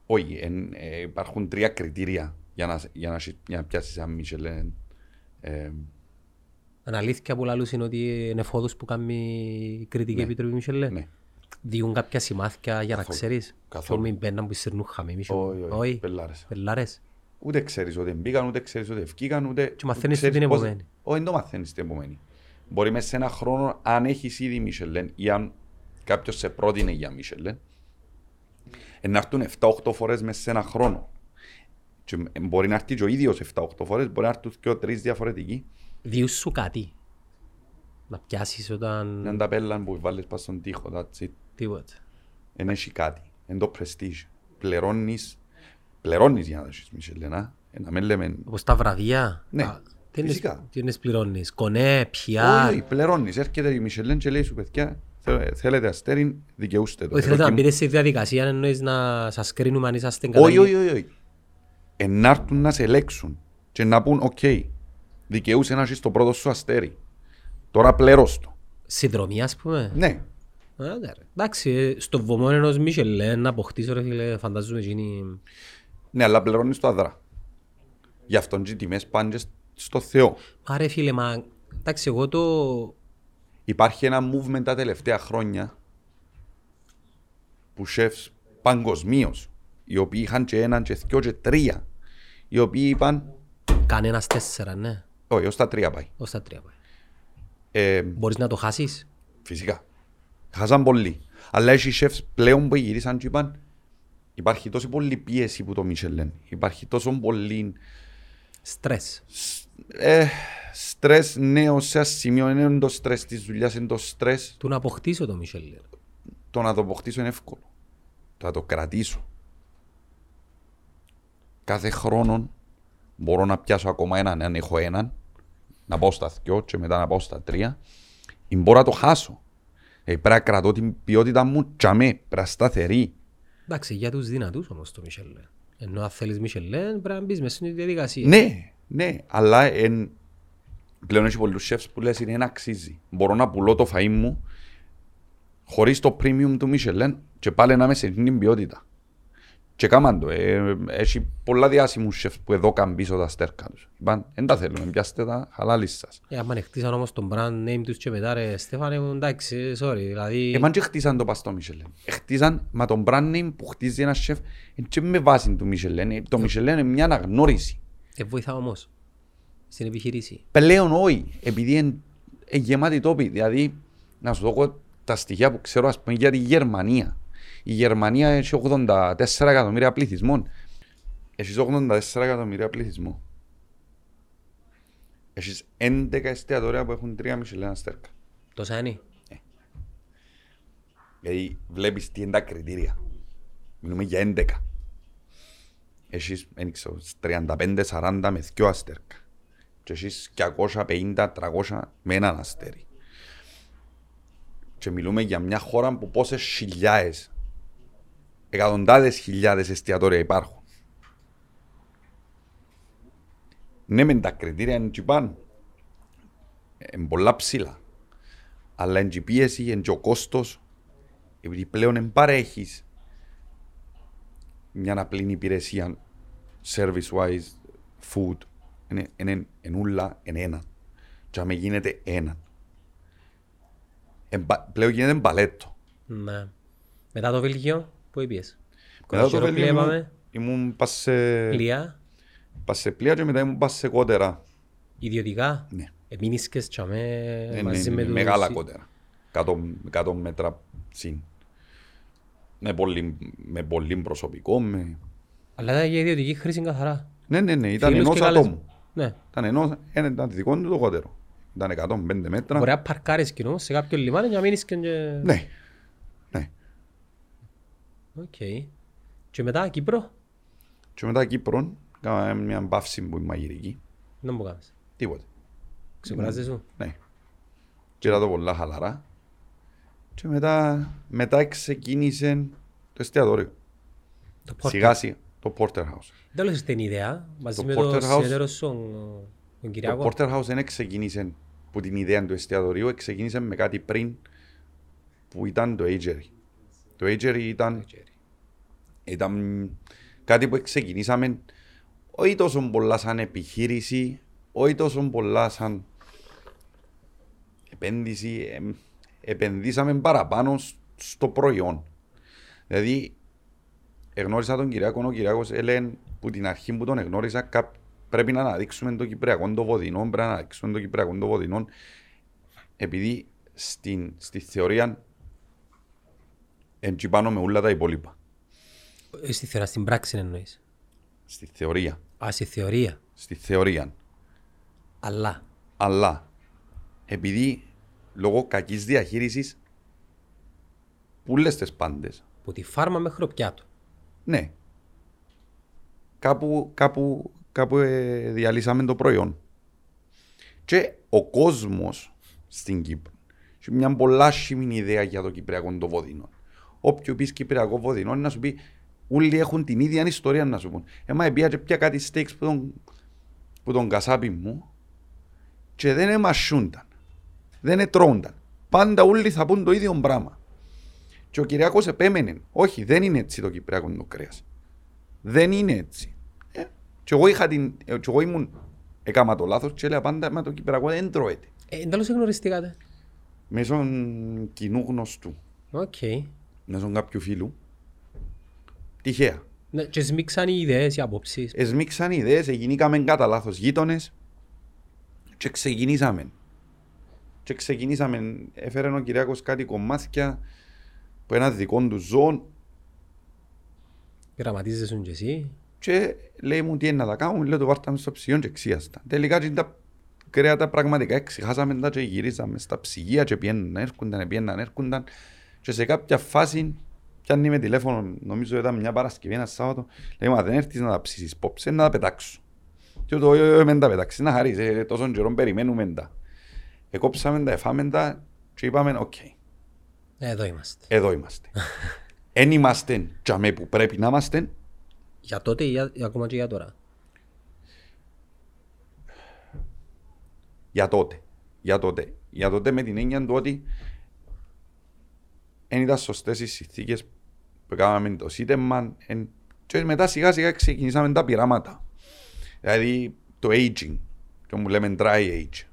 Όχι, εν, ε, υπάρχουν τρία κριτήρια για να, για να, σι- για να πιάσεις ένα Michelin. Ε, Αν αλήθεια που λαλούς είναι ότι είναι φόδους που κάνει η κριτική επιτροπή Μισελέν. ναι. Διούν κάποια σημάδια για να Καθόλου. ξέρεις. Καθόλου. Και μην μπαίναν που σύρνουν χαμή Μισελέν. Όχι, όχι, πελάρες. Πελάρες. Ούτε ξέρεις ότι μπήκαν, ούτε ξέρεις ότι ευκήκαν, ούτε... Και μαθαίνεις ξέρεις την πώς- επομένη. Όχι, δεν το μαθαίνεις την επομένη. Μπορεί μέσα σε ένα χρόνο, αν έχεις ήδη Michelin ή αν κάποιος σε πρότεινε για Michelin, ε, να έρθουν 7-8 φορές μέσα σε ένα χρόνο. Και ε, μπορεί να έρθει και ο ίδιος 7-8 φορές, μπορεί να έρθουν και ο τρεις διαφορετικοί. Διούν σου κάτι. Να πιάσεις όταν... Μια ταπέλα που βάλεις πάνω στον τοίχο, that's it. Τίποτε. Εν έχει κάτι. Εν το prestige. Πληρώνεις, πληρώνεις για να δώσεις Michelin, α. Ε, να μην λέμε... Όπως τα βραβεία. Ναι, Α, τι είναι- φυσικά. Τι είναι πληρώνεις; Κονέ, πια. Όχι, πληρώνεις. Έρχεται η Michelin και λέει σου παιδιά, θε- θέλετε αστέρι, δικαιούστε το. Όχι, θέλετε να Δοκιμ- μπείτε στη διαδικασία αν εννοείς να σας κρίνουμε αν είσαστε Όχι, κατάλληλοι. όχι, όχι. όχι. Ενάρτουν να σε ελέξουν και να πούν, οκ, δικαιούσε να έχεις το πρώτο σου αστέρι. Τώρα πληρώσ' το. Συνδρομή ας πούμε. Ναι. Α, ναι, ρε. Εντάξει, ε, στο βωμό ενός Μισελέν να αποκτήσω ρε φίλε, φαντάζομαι εκείνη... Ναι, αλλά πληρώνεις το αδρά. Γι' αυτόν και οι τιμές πάνε και στο Θεό. Μα ρε φίλε, μα εντάξει εγώ το... Υπάρχει ένα movement τα τελευταία χρόνια που chefs παγκοσμίως, οι οποίοι είχαν και έναν και δυο και τρία, οι οποίοι είπαν, Κανένας τέσσερα, ναι. όχι, ως τα τρία πάει. Ως τα τρία πάει. Ε, Μπορείς να το χάσεις; φυσικά. Χάσαν πολύ. Αλλά έχει chefs πλέον που γυρίσαν και είπαν, υπάρχει τόσο πολύ πίεση που το Michelin, υπάρχει τόσο πολύ Στρες. ε, στρες, ναι, ως ένα σημείο, είναι το στρες της δουλειάς, είναι το στρες Του να αποκτήσω το Μισελέν. το να το αποκτήσω είναι εύκολο. Το να το κρατήσω. Κάθε χρόνο μπορώ να πιάσω ακόμα έναν, αν έχω έναν, να πάω στα δυο και μετά να πάω στα τρία, ή μπορώ να το χάσω. Ε, πρέπει να κρατώ την ποιότητα μου τσαμέ, πρέπει να σταθερή. Εντάξει, για τους δυνατούς όμως το Μισελέν. Ενώ αν θέλεις Μισελέν πρέπει να μπεις μέσα στην διαδικασία. Ναι, ναι, αλλά εν... πλέον έχει πολλούς chefs που λες είναι ένα αξίζει. Μπορώ να πουλώ το φαΐ μου χωρίς το premium του Michelin και πάλι να είμαι σε αυτήν την ποιότητα. Και κάμαν το. Ε, έχει πολλά διάσημους chefs που εδώ καν πίσω τα στέρκα τους. Είπαν, δεν τα θέλουμε, πιάστε τα, χαλάλι σας. Ε, άμα χτίσαν όμως τον brand name τους και μετά ρε Στέφανε μου εντάξει, sorry, δηλαδή... Εμάν και χτίσαν το πας στο Michelin. Ε, Χτίσαν, μα τον brand name που χτίζει ένας chef είναι και με βάση του Michelin. Ε, Το Michelin είναι μια αναγνώριση. Ε, βοηθά όμως στην επιχειρήση. Πλέον όχι, επειδή είναι ε, γεμάτη τόποι. Δηλαδή, να σου δω τα στοιχεία που ξέρω ας πούμε για τη Γερμανία. Η Γερμανία έχει 84 εκατομμύρια πληθυσμών. Έχεις 84 εκατομμύρια πληθυσμό. Έχεις 11 εστιατόρια που έχουν 3 μισελένα στέρκα. Τόσα είναι; Γιατί βλέπεις τι είναι τα κριτήρια. Μιλούμε για 11. Έχεις, δεν ξέρω, 35-40 με δυο αστέρκα. Και έχεις 250-300 με έναν αστέρι. Και μιλούμε για μια χώρα που πόσες χιλιάδες, εκατοντάδες χιλιάδες εστιατόρια υπάρχουν. Ναι, μεν τα κριτήρια είναι εκεί πάνω. Είναι πολλά ψηλά. Αλλά είναι και η πίεση, είναι και ο κόστος. Επειδή πλέον δεν παρέχεις μια απλή υπηρεσία service-wise, food, είναι, είναι, είναι ούλα εν ένα. Και αν γίνεται ένα. Εν, πα- πλέον γίνεται μπαλέτο. Ναι. Μετά το Βέλγιο, πού πήγες. Μετά το Χειροπλοία Βέλγιο ήμουν- είπαμε. ήμουν πας σε, Πλοία, πας σε πλοία και μετά ήμουν πας σε κότερα. ιδιωτικά; Ναι. Εμείνεις και τσάμε Ναι, μαζί ναι, με ναι, τους... μεγάλα κότερα. 100, 100 μέτρα συν. Με πολύ, με πολύ προσωπικό. Με... Αλλά ήταν για ιδιωτική χρήση καθαρά. Ναι, ναι, ναι, ήταν Φίλους ενός και καλές- ατόμου. Ναι. Ήταν ενός, ένα ήταν δικό του το κότερο. Ήταν 105 μέτρα. Μπορεί να παρκάρεις κοινό σε κάποιο λιμάνι και να μείνεις και... Ναι, ναι. Οκ. Και μετά Κύπρο, Και μετά Κύπρο, κάναμε μια παύση που την μαγειρική. δεν μου κάνεις. Τίποτε. Ξεκουράζεσαι σου; Ναι. Και era το πολλά χαλαρά. Και μετά, μετά ξεκίνησε το εστιατόριο. Το Porter. Σιγά σιγά, το Porter House. Τέλος στην ιδέα, μαζί Το με το Porter House- συνεταίρο σου, τον Το Κυριάκο. Porter House δεν ξεκίνησε που την ιδέα του εστιατορίου, ξεκίνησε με κάτι πριν που ήταν το Agery. Το Agery ήταν, ήταν κάτι που ξεκινήσαμε όχι τόσο πολλά σαν επιχείρηση, όχι τόσο πολλά σαν επένδυση, εμ, επενδύσαμε παραπάνω σ- στο προϊόν. Δηλαδή, εγνώρισα τον Κυριάκο, ο Κυριάκος έλεγε που την αρχή που τον εγνώρισα κά- πρέπει να αναδείξουμε το Κυπριακό το βοδινό, πρέπει να αναδείξουμε το Κυπριακό το βοδινό επειδή στην, στη θεωρία εντυπάνω με όλα τα υπόλοιπα. Ε, Στη θεωρία, στην πράξη εννοείς. Στη θεωρία. Α, στη θεωρία. Στη θεωρία. Αλλά. Αλλά επειδή λόγω κακής διαχείρισης πουλές τις πάντες. Που τη φάρμα μέχρι ο πιάτο. Ναι. Κάπου, κάπου, κάπου ε, διαλύσαμε το προϊόν. Και ο κόσμος στην Κύπρο έχει μια πολλά σχημένη ιδέα για το Κυπριακό το βοδινό. Όποιο πεις Κυπριακό βοδινό να σου πει όλοι έχουν την ίδια ιστορία να σου πούν. Έμα επία και πια κάτι στέξ που τον, που τον κασάπι μου και δεν εμασούνταν. Δεν ετρώονταν. Πάντα όλοι θα πούν το ίδιο πράγμα. Και ο Κυριακός επέμενε. Όχι, δεν είναι έτσι το Κυπριακό το κρέας. Δεν είναι έτσι. Ε, και εγώ είχα την... ε, και εγώ ήμουν... Έκαμα το λάθος και έλεγα πάντα μα το Κυπριακό δεν τρώεται. Ε, τέλος γνωριστήκατε. Μέσω κοινού γνωστού. Οκ. Μέσω κάποιου φίλου. Τυχαία. Ναι, και σμίξαν οι ιδέες, οι απόψεις. Εσμίξαν ιδέες, εγινήκαμε κατά λάθος γείτονες και ξεκινήσαμε. Και ξεκινήσαμε, έφερε ο Κυριακός κάτι κομμάτια που ένα δικό του ζώο Γραμματίζεσαι και εσύ. και λέει μου τι είναι να τα κάνουμε, λέω το βάρ' τα μες στο ψυγείο και ξίασ' τα. Τελικά και τα κρέατα πραγματικά εξηχάσαμε τα και γυρίζαμε στα ψυγεία και πιέναν έρχονταν, πιέναν έρχονταν και σε κάποια φάση πιάνει με τηλέφωνο, νομίζω ήταν μια Παρασκευή, ένα Σάββατο, λέει μα δεν έρθεις να τα ψήσεις πόψε, να τα πετάξω. Και το ε, μεν τα πετάξεις, να χαρείς, ε, τόσο καιρό περιμένουμε τα. Εκόψαμε τα, εφάμε τα και είπαμε, οκ, Ε, Εδώ είμαστε. εδώ είμαστε. Εν είμαστε τζιαμέ που πρέπει να είμαστε, Για τότε ή για- ή ακόμα και για τώρα; για τότε. Για τότε. Για τότε με την έννοια του ότι δεν ήταν σωστές οι συνθήκες που κάναμε το σύντεμα εν... και μετά σιγά σιγά ξεκινήσαμε τα πειράματα. Δηλαδή το aging, το που λέμε dry age.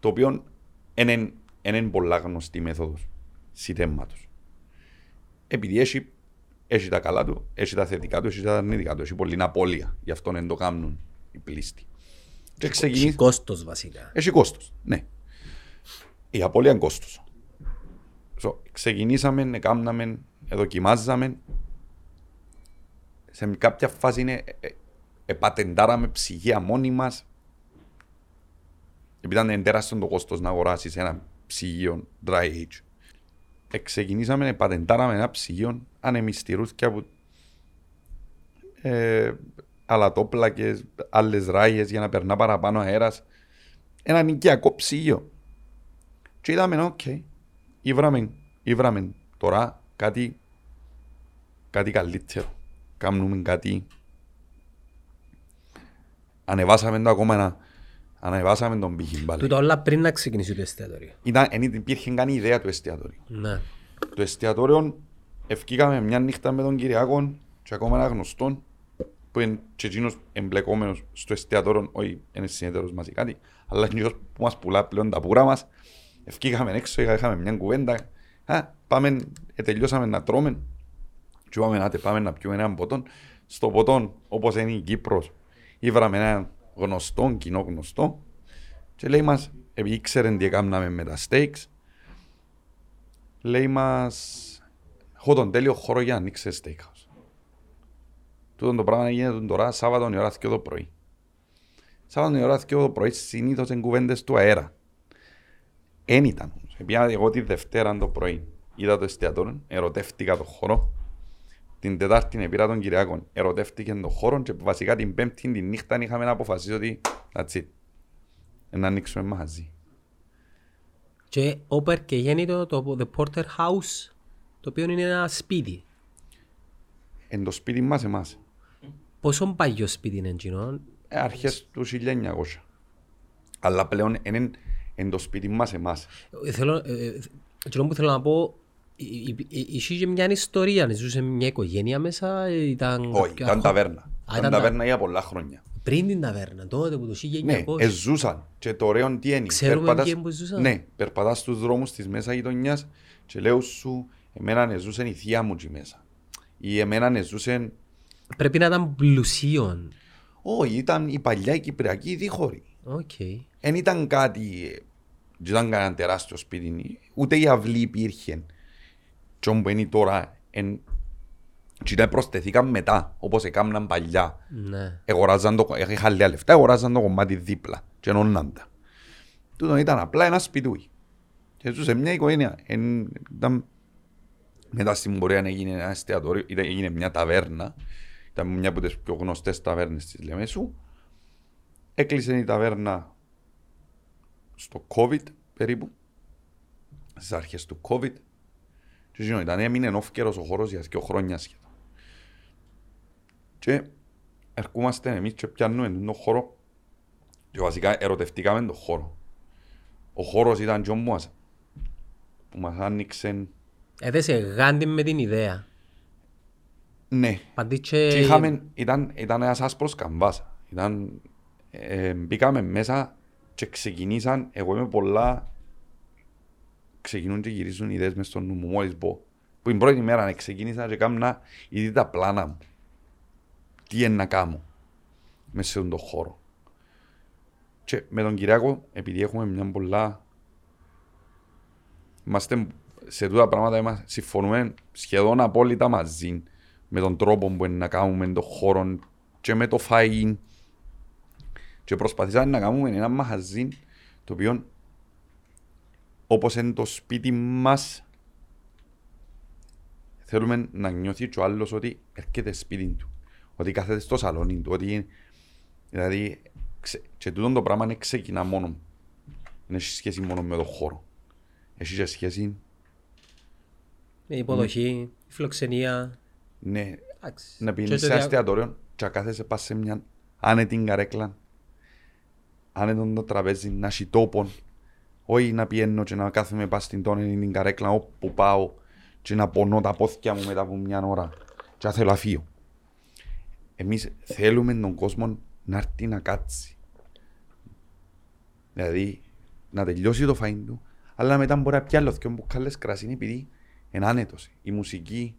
Το οποίο είναι, είναι πολλά γνωστή μέθοδος συντέματος. Επειδή έχει, έχει τα καλά του, έχει τα θετικά του, έχει τα αρνητικά του, έχει πολλή απώλεια. Γι' αυτό δεν το κάνουν οι πλήστοι. Και Έχει ξεκινήσει. κόστος βασικά. Έχει κόστος. Ναι. η απώλεια είναι κόστος. So, ξεκινήσαμε, έκαναμε, δοκιμάζαμε. Σε κάποια φάση είναι, ε, ε, επατεντάραμε ψυγεία μόνοι μας. Επειδή ήταν τεράστιο το κόστος να αγοράσεις ένα ψυγείο dry age. Ε, ξεκινήσαμε, επατεντάραμε ένα ψυγείο ανεμιστηρούθια από ε, αλατόπλακες, άλλες ράγες για να περνά παραπάνω αέρας. Έναν οικιακό ψυγείο. Και είδαμε, OK, okay, ήβραμε, ήβραμε τώρα κάτι, κάτι καλύτερο. Κάνουμε κάτι. Ανεβάσαμε το ακόμα ένα, ανεβάσαμε τον πήχη πάλι. Τούτα όλα πριν να ξεκινήσει το εστιατόριο. Ήταν, εν υπήρχε καν ιδέα του εστιατόριου. Ναι. Το εστιατόριο ευκήκαμε μια νύχτα με τον Κυριάκο και ακόμα ένα γνωστό που είναι και εκείνος εμπλεκόμενος στο εστιατόριο, όχι είναι συνέτερος μας ή κάτι, αλλά εκείνος που μας πουλά πλέον τα πουρα μας. Ευκήκαμε έξω, είχαμε μια κουβέντα. Α, πάμε, ε, τελειώσαμε να τρώμε. Και είπαμε, άτε, πάμε να πιούμε έναν ποτόν. Στο ποτόν, όπως είναι η Κύπρος, ήβραμε έναν γνωστό, κοινό γνωστό. Και λέει μας, επειδή ήξερε τι έκαναμε με τα steaks, λέει μας, έχω τον τέλειο χώρο για να ανοίξεις steakhouse. Τούτο το πράγμα γίνεται τώρα Σάββατο η ώρα 2 το πρωί. Σάββατο η ώρα 2 το πρωί συνήθως είναι κουβέντες του αέρα. Εν ήταν. Επειδή εγώ τη Δευτέρα το πρωί είδα το εστιατόριο, ερωτεύτηκα το χώρο. Την Τετάρτη πήρα τον Κυριακό, ερωτεύτηκε τον χώρο και βασικά την Πέμπτη τη νύχτα είχαμε να αποφασίσει ότι that's it. Να ανοίξουμε μαζί. Και όπερ και γέννητο το The Porter House, το οποίο είναι ένα σπίτι. Εν το σπίτι μας εμάς. Πόσο παλιό σπίτι είναι εκείνο. Ε, αρχές του 1900. Αλλά πλέον είναι εν το σπίτι μας εμάς. Ε, Θέλω, ε, ε, εκείνο που θέλω να πω, είχες και μια ιστορία, ζούσες μια οικογένεια μέσα, ε, ήταν... Όχι, ήταν ταβέρνα. Α, Ήταν ήταν ταβέρνα για πολλά χρόνια. Πριν την ταβέρνα, τότε που το Ναι, 1900. εζούσαν. Και το ωραίο τι είναι. Ξέρουμε περπατάς- ποιοι που ζούσαν. Ναι, περπατάς στους δρόμους της μέσα γειτονιάς και λέω σου, εμένα εζούσαν η θεία μου εκεί μέσα. Ή εμένα εζούσαν... Πρέπει να ήταν πλουσίων. Όχι, ήταν η παλιά η κυπριακή δίχωρη. Οκ. Δεν ήταν κάτι... Δεν ήταν κανένα τεράστιο σπίτι. Ούτε η αυλή υπήρχε. Τι όμως είναι τώρα... Εν... Και δεν προσθεθήκαν μετά, όπως έκαναν παλιά. Ναι. Εγοράζαν το, είχαν λίγα λεφτά, εγοράζαν το κομμάτι δίπλα και ενώναν τα. Τούτο ήταν απλά ένα σπιτούι. Και ζούσε μια οικογένεια. Εν, ήταν, μετά στην πορεία έγινε ένα εστιατόριο, ήταν, έγινε μια ταβέρνα. Ήταν μια από τις πιο γνωστές ταβέρνες της Λεμέσου. Έκλεισε η ταβέρνα στο COVID περίπου. Στις αρχές του COVID. Και εκείνο ήταν, έμεινε όφκερος ο χώρος για δύο χρόνια σχεδόν. Και ερχόμαστε εμείς και πιάνουμε τον χώρο και βασικά ερωτευτήκαμε τον χώρο. Ο χώρος ήταν και ο μας που μας άνοιξε Έδεσε γάντι με την ιδέα. ναι Παντή και και... είχαμε, ήταν, ήταν ένας άσπρος καμβάς ήταν, ε, μπήκαμε μέσα και ξεκινήσαν εγώ είμαι πολλά ξεκινούν και γυρίζουν ιδέες μες στο νου μου μόλις πω που την πρώτη μέρα ναι, ξεκίνησα και κάμνα ήδη τα πλάνα μου. Τι είναι να κάνω μέσα σε αυτόν τον χώρο. Και με τον Κυριάκο επειδή έχουμε μια πολλά είμαστε σε τούτα πράγματα είμαστε, συμφωνούμε σχεδόν απόλυτα μαζί με τον τρόπο που είναι να κάνουμε τον χώρο και με το φαΐν και προσπαθήσαμε να κάνουμε ένα μαχαζί το οποίο όπως είναι το σπίτι μας θέλουμε να νιώθει και ο άλλος ότι έρχεται σπίτι του ότι κάθεται στο σαλόνι του ότι δηλαδή ξε, και τούτο το πράγμα είναι ξεκινά μόνο δεν έχει σχέση μόνο με τον χώρο έχει και σχέση Η υποδοχή, η φιλοξενία. ναι, Εντάξει. να Και πίνεις το σε δια- εστιατόριο και να κάθεσαι πας σε μια άνετη καρέκλα άνετο το τραπέζι, να έχει τόπον όχι να πιένω και να κάθομαι πας στην τόνη την καρέκλα όπου πάω και να πονώ τα πόθηκια μου μετά από μια ώρα και να θέλω να φύγω. Εμείς θέλουμε τον κόσμο να έρθει να κάτσει. Δηλαδή να τελειώσει το φαΐν του αλλά μετά μπορεί να πιάσει άλλο δυο μπουκάλες κρασί επειδή είναι άνετος. Η μουσική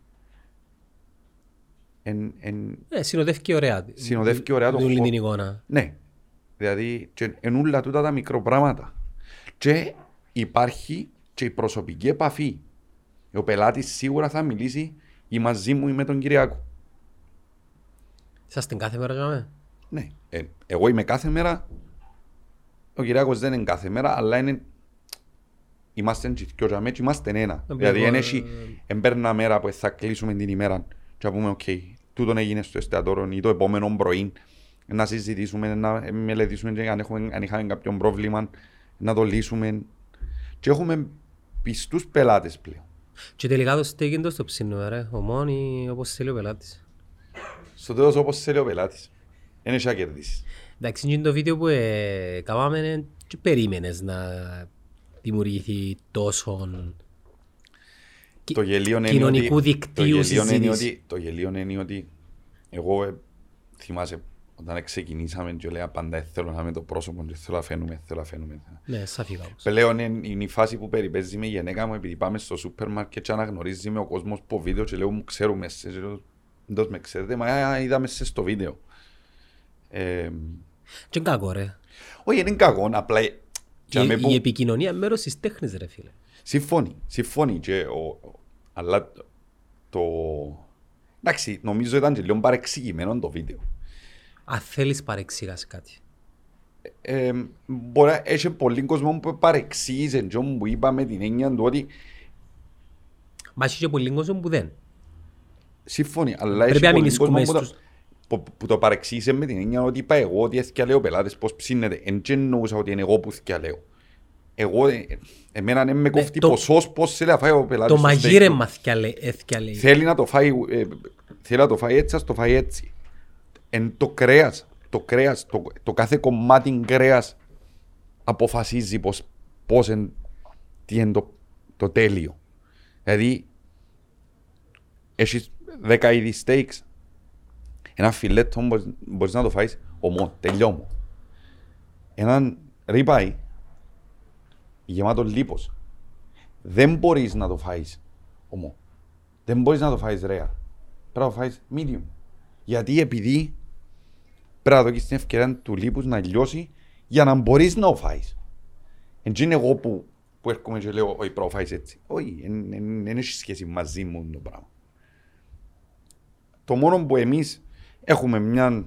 εν, εν, Ναι, συνοδεύει ωραία. Συνοδεύει ωραία το Όλη χώρο. την εικόνα. ναι, δηλαδή και εν όλα τούτα τα μικροπράγματα. Και υπάρχει και η προσωπική επαφή. Ο πελάτης σίγουρα θα μιλήσει ή μαζί μου ή με τον Κυριακό. Είσαστε κάθε μέρα για Ναι. Ε, εγώ είμαι κάθε μέρα. Ο Κυριακός δεν είναι κάθε μέρα, αλλά είναι. Είμαστε και ο τζιαμέ, είμαστε ένα. Ε, δηλαδή, εγώ, δεν ε, έχει, εν περνά μέρα που θα κλείσουμε την ημέρα και να πούμε, οκ, τούτον έγινε στο εστιατόριο ή το επόμενο πρωί να συζητήσουμε, να μελετήσουμε και αν, έχουμε, αν είχαμε κάποιο πρόβλημα, να το λύσουμε. Και έχουμε πιστούς πελάτες πλέον. Και τελικά το steak είναι το στο ψήνο, ρε. Ο μόνοι όπως θέλει ο πελάτης. Στο τέλος όπως θέλει ο πελάτης. Δεν έχει να κερδίσεις. Εντάξει, είναι το βίντεο που ε, κάναμε ε, και περίμενες να δημιουργηθεί τόσο Κι- Το γελίο είναι κοινωνικού ότι, δικτύου το γελίο είναι συζήτησης. ότι, το γελίο είναι ότι εγώ ε, θυμάσαι όταν ξεκινήσαμε και λέω πάντα «Ε, θέλω να είμαι το πρόσωπο και θέλω να φαίνομαι, θέλω να φαίνομαι. Ναι, σαν φύγα όμως. Πλέον είναι, είναι η φάση που περιπέζει με η γυναίκα μου επειδή πάμε στο σούπερ μάρκετ και αναγνωρίζει με ο κόσμος από βίντεο και λέω μου ξέρουμε σε και λέω «Εντός με ξέρετε, μα α, είδαμε σε στο βίντεο. Ε, Και είναι κακό, ρε. όχι είναι κακό, απλά Η, και να με πω- η επικοινωνία είναι μέρος της τέχνης, ρε φίλε. Συμφωνεί, συμφωνεί και ο, ο- αλλά το, το... Εντάξει, νομίζω ήταν και λίγο παρεξηγημένο το βίντεο. Αν θέλεις παρεξήγας κάτι. Ε, μπορεί να έχει πολύ κόσμο που παρεξήγησε και όμως που είπα με την έννοια του ότι Μα έχει και πολλοί κόσμο που δεν. συμφωνεί, αλλά Πρέπει έχει να μην πολύ κόσμο ισκούμε που, το, στους- που, που το παρεξήγησε με την έννοια ότι είπα εγώ ότι έθικα πελάτες πώς ψήνεται. Εν και εννοούσα ότι είναι εγώ που έθικα λέω. Εγώ, ε, εμένα δεν με κόφτει το- ποσός πώς θέλει να φάει ο πελάτης Το στο steak του. μαγείρεμα θκιαλέ- έθκιαλέ. Θέλει να το φάει, ε, θέλει να το φάει έτσι, ας το φάει έτσι. Εν το κρέας, το κρέας, το, το κάθε κομμάτι κρέας αποφασίζει πώς, πώς εν, τι είναι το, το τέλειο. Δηλαδή, έχεις δέκα είδη steaks, ένα φιλέτο μπορείς, μπορείς να το φάεις ομό, τελειώμο. Έναν ribeye γεμάτο λίπος, δεν μπορείς να το φάεις ομό. Δεν μπορείς να το φάεις rare. Πρέπει να το φάεις medium. Γιατί επειδή πρέπει να δώσεις την ευκαιρία του λίπους να λιώσει για να μπορείς να το φάεις. Εν είναι εγώ που, που έρχομαι και λέω όχι πρέπει να το φάεις έτσι. Όχι, δεν έχει σχέση μαζί μου το πράγμα. Το μόνο που εμείς έχουμε μια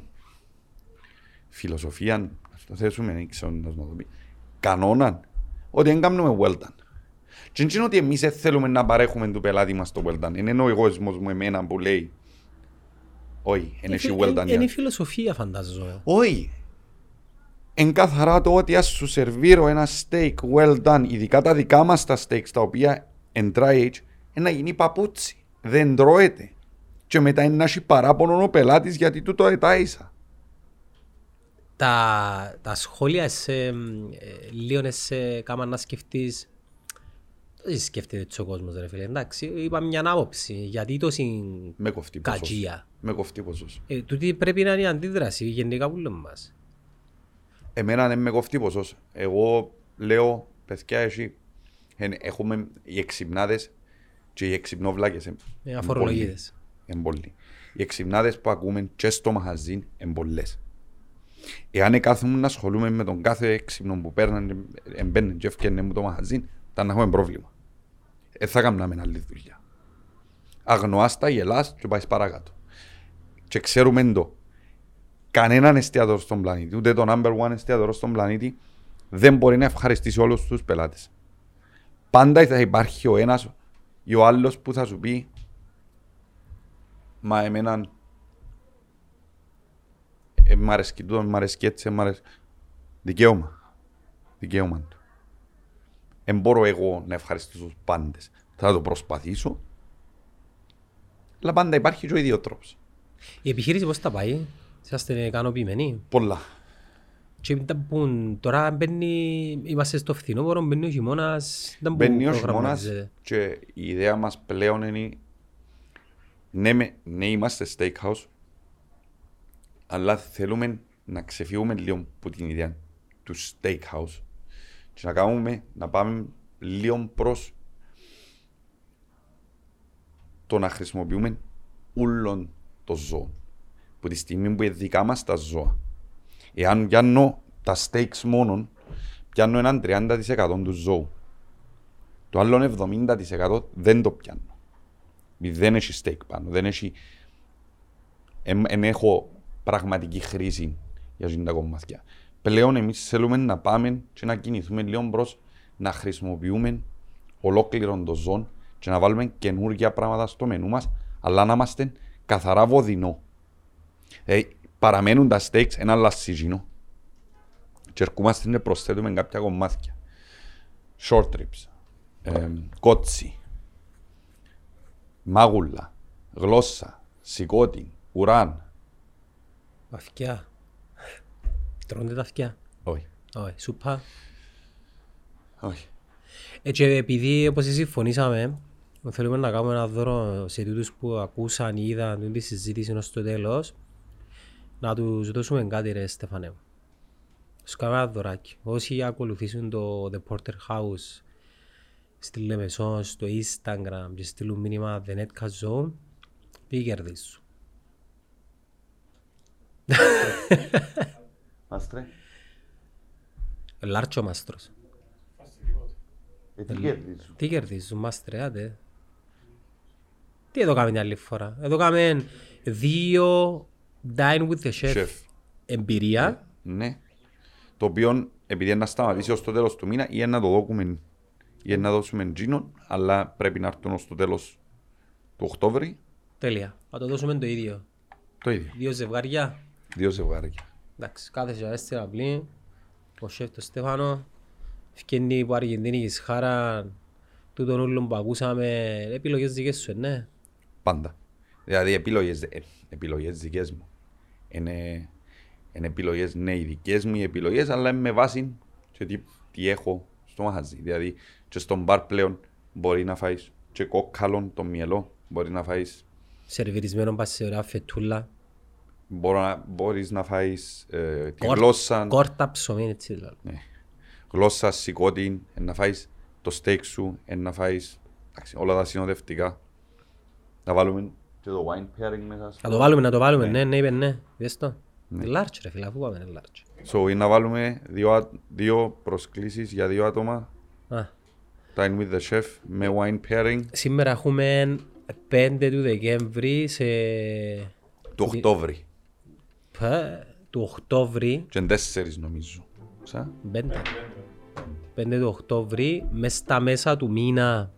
φιλοσοφία, να το θέσουμε, δεν ξέρω να το πει, κανόνα, ότι δεν κάνουμε well done. Και δεν είναι ότι εμείς δεν θέλουμε να παρέχουμε του πελάτη μας το well done. Είναι ο εγωισμός μου εμένα που λέει όχι, δεν έχει well done. Είναι η για- φιλοσοφία φαντάζομαι. όχι. Εν καθαρά το ότι ας σου σερβίρω ένα steak well done, ειδικά τα δικά μας τα steaks τα οποία εν dry age, ε, να γίνει παπούτσι. Δεν τρώεται. Και μετά είναι να έχει παράπονο ο πελάτης γιατί του το ετάισα. Τα, τα σχόλια σε, ε, λίγο σε κάμα να σκεφτείς δεν σκέφτεται έτσι ο κόσμος ρε φίλε. Εντάξει, είπα μια άποψη. Γιατί τόση Με κοφτεί ποσός. κατζία. Με κοφτεί ποσός. Ε, τούτη πρέπει να είναι η αντίδραση γενικά που λέμε μας. Εμένα δεν με κοφτεί ποσός. Εγώ λέω, παιδιά, εσύ, εν- έχουμε οι εξυπνάδες και οι εξυπνόβλακες. εν- Ε, εν αφορολογίδες. πολλοί. Εν πολλοί. Οι εξυπνάδες που ακούμε και στο μαχαζίν εν πολλές. Εάν κάθομαι να ασχολούμαι με τον κάθε έξυπνο που παίρναν, εμπαίνουν και έφτιανε μου το μαχαζίν, θα να έχουμε πρόβλημα. Δεν θα κάνουμε άλλη δουλειά. Αγνοάς τα, γελάς και πάεις παρακάτω. Και ξέρουμε το. Κανέναν εστιατόριο στον πλανήτη, ούτε το number one εστιατόριο στον πλανήτη, δεν μπορεί να ευχαριστήσει όλους τους πελάτες. Πάντα θα υπάρχει ο ένας ή ο άλλος που θα σου πει Μα εμένα ε, μ' αρέσκει τούτο, μ' αρέσκει έτσι, μ' αρέσκει. Δικαίωμα. Δικαίωμα του. Δεν μπορώ εγώ να ευχαριστήσω τους πάντες. Θα το προσπαθήσω. Αλλά πάντα υπάρχει και ο ίδιος τρόπος. Η επιχείρηση πώς θα πάει, είσαστε ικανοποιημένοι. Πολλά. Και ήταν που τώρα μπαίνει, είμαστε στο φθινόπωρο, μπαίνει ο χειμώνας, ήταν που Μπαίνει ο χειμώνας προγραμματίζεται. και η ιδέα μας πλέον είναι ναι, με- ναι είμαστε steakhouse αλλά θέλουμε να ξεφύγουμε λίγο από την ιδέα του steakhouse και να κάνουμε να πάμε λίγο προς το να χρησιμοποιούμε όλων το ζώο. Που τη στιγμή που είναι δικά μας τα ζώα. Εάν πιάνω τα steaks μόνο, πιάνω έναν 30% του ζώου. Το άλλο 70% δεν το πιάνω. Επειδή Δεν έχει steak πάνω, δεν έχει... Δεν έχω πραγματική χρήση για αυτή τα κομμάτια. Πλέον εμείς θέλουμε να πάμε και να κινηθούμε λίγο μπρος, να χρησιμοποιούμε ολόκληρο το ζών και να βάλουμε καινούργια πράγματα στο μενού μας, αλλά να είμαστε καθαρά βοδινό. Ε, παραμένουν τα steaks ένα λασσίζινο και ερχόμαστε να προσθέτουμε κάποια κομμάτια. Short ribs, ε, κότσι, μάγουλα, γλώσσα, σηκώτη, ουράν. Αυτιά. Τρώνε τα αυτιά. Όχι, Όχι, σούπα. όχι. Ε, και επειδή όπως συμφωνήσαμε, θέλουμε να κάνουμε ένα δώρο σε τούτους που ακούσαν ή είδαν τη συζήτηση ως το τέλος, να τους δώσουμε κάτι ρε Στεφανέ. μου. Σου κάνουμε ένα δωράκι. Όσοι ακολουθήσουν το The Porter House στη Λεμεσός, στο Instagram και στείλουν μήνυμα The Netcast Zone, τι κερδίσουν. Μάστρε, Λάρτσο μάστρος. ε, τι κερδίζουν. Τι κερδίζουν, μάστρε, άντε. Τι εδώ κάνουμε την άλλη φορά; Εδώ κάνουμε δύο Dine with the Chef, Chef. εμπειρία. Ναι. Το οποίο επειδή να σταματήσει ως το τέλος του μήνα ή να το δώσουμε ή να δώσουμε τζίνον, αλλά πρέπει να έρθουν ως το τέλος του Οκτώβρη, Τέλεια. Θα το δώσουμε το ίδιο. το ίδιο. Δύο ζευγάρια. Δύο ζευγάρια. Εντάξει, κάθεσαι μέσα στην αυλή. Ο σεφ το Στέφανο. Φκένει από Αργεντίνη και Σχάρα. Τούτον όλων που ακούσαμε. Επιλογές δικές σου, ε, ναι. Πάντα. Δηλαδή επιλογές, ε, επιλογές δικές μου. Είναι, είναι επιλογές, ναι, οι δικές μου οι επιλογές, αλλά είναι με βάση και τι, τι έχω στο μαγαζί. Δηλαδή και στον μπαρ πλέον μπορεί να φάεις και κόκκαλον το μυαλό, μπορεί να φάεις Σερβιρισμένο πας σε ωραία φετούλα. Μπορώ να, μπορείς να φάεις ε, τη Κόρ- γλώσσα, Κόρτα ψωμί, έτσι δηλαδή. ναι. γλώσσα, σηκώτη, ε, να φάεις το στέικ σου, ε, να φάεις εντάξει, όλα τα συνοδευτικά. Να βάλουμε και το wine pairing μέσα. Να το βάλουμε, να το βάλουμε. Ναι, ναι, είπε ναι. Δες το. Large ρε φίλε, αφού πάμε large. So, ή να βάλουμε δύο, α- δύο προσκλήσεις για δύο άτομα, Α, Dine with the chef, με wine pairing, Σήμερα έχουμε 5 του Δεκέμβρη σε... του Οκτώβρη. Πα, του Οκτώβρη, Και τέσσερις νομίζω. Ξα; 5, 5 του Οκτώβρη, μες στα μέσα του μήνα,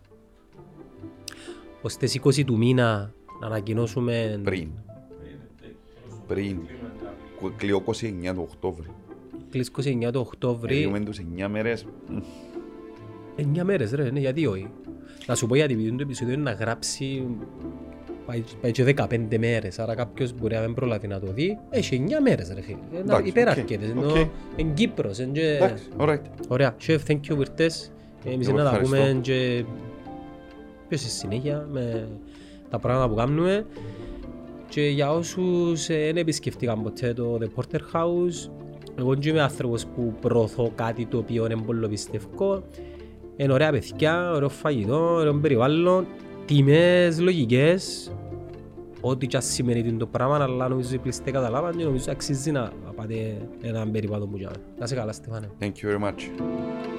ως τις 20 του μήνα, να ανακοινώσουμε Πριν. Πριν. Κου- Κλείω 29 του Οκτώβρη. κλείς 29 του Οκτώβρη, Έχουμε τους 9 μέρες. μ, 9 μέρες ρε, ναι, γιατί όχι. Να σου πω γιατί, επειδή το επεισόδιο είναι να γράψει πάει, πάει και 15 μέρες, άρα κάποιος μπορεί να μην προλάβει να το δει. Έχει 9 μέρες ρε φίλε, είναι Εντάξει, υπεραρκετές, οκ, ενώ οκ. εν Κύπρος, εν και... Εντάξει, alright. Ωραία, chef, thank you for this. Εμείς Εγώ να τα ευχαριστώ. πούμε και πιο στη συνέχεια με τα πράγματα που κάνουμε. Και για όσους ε, δεν επισκεφτήκαν ποτέ το The Porter House, εγώ δεν είμαι άνθρωπος που προωθώ κάτι το οποίο είναι πολύ πιστεύω. Είναι ωραία παιδιά, ωραίο φαγητό, ωραίο περιβάλλον, τιμές λογικές, ό,τι και ας σημαίνει το πράγμα, αλλά νομίζω οι πληστές καταλάβαν και νομίζω αξίζει να να πάτε έναν περιβάλλον που κάνουμε. Να σε καλά Στεφάνε. Thank you very much.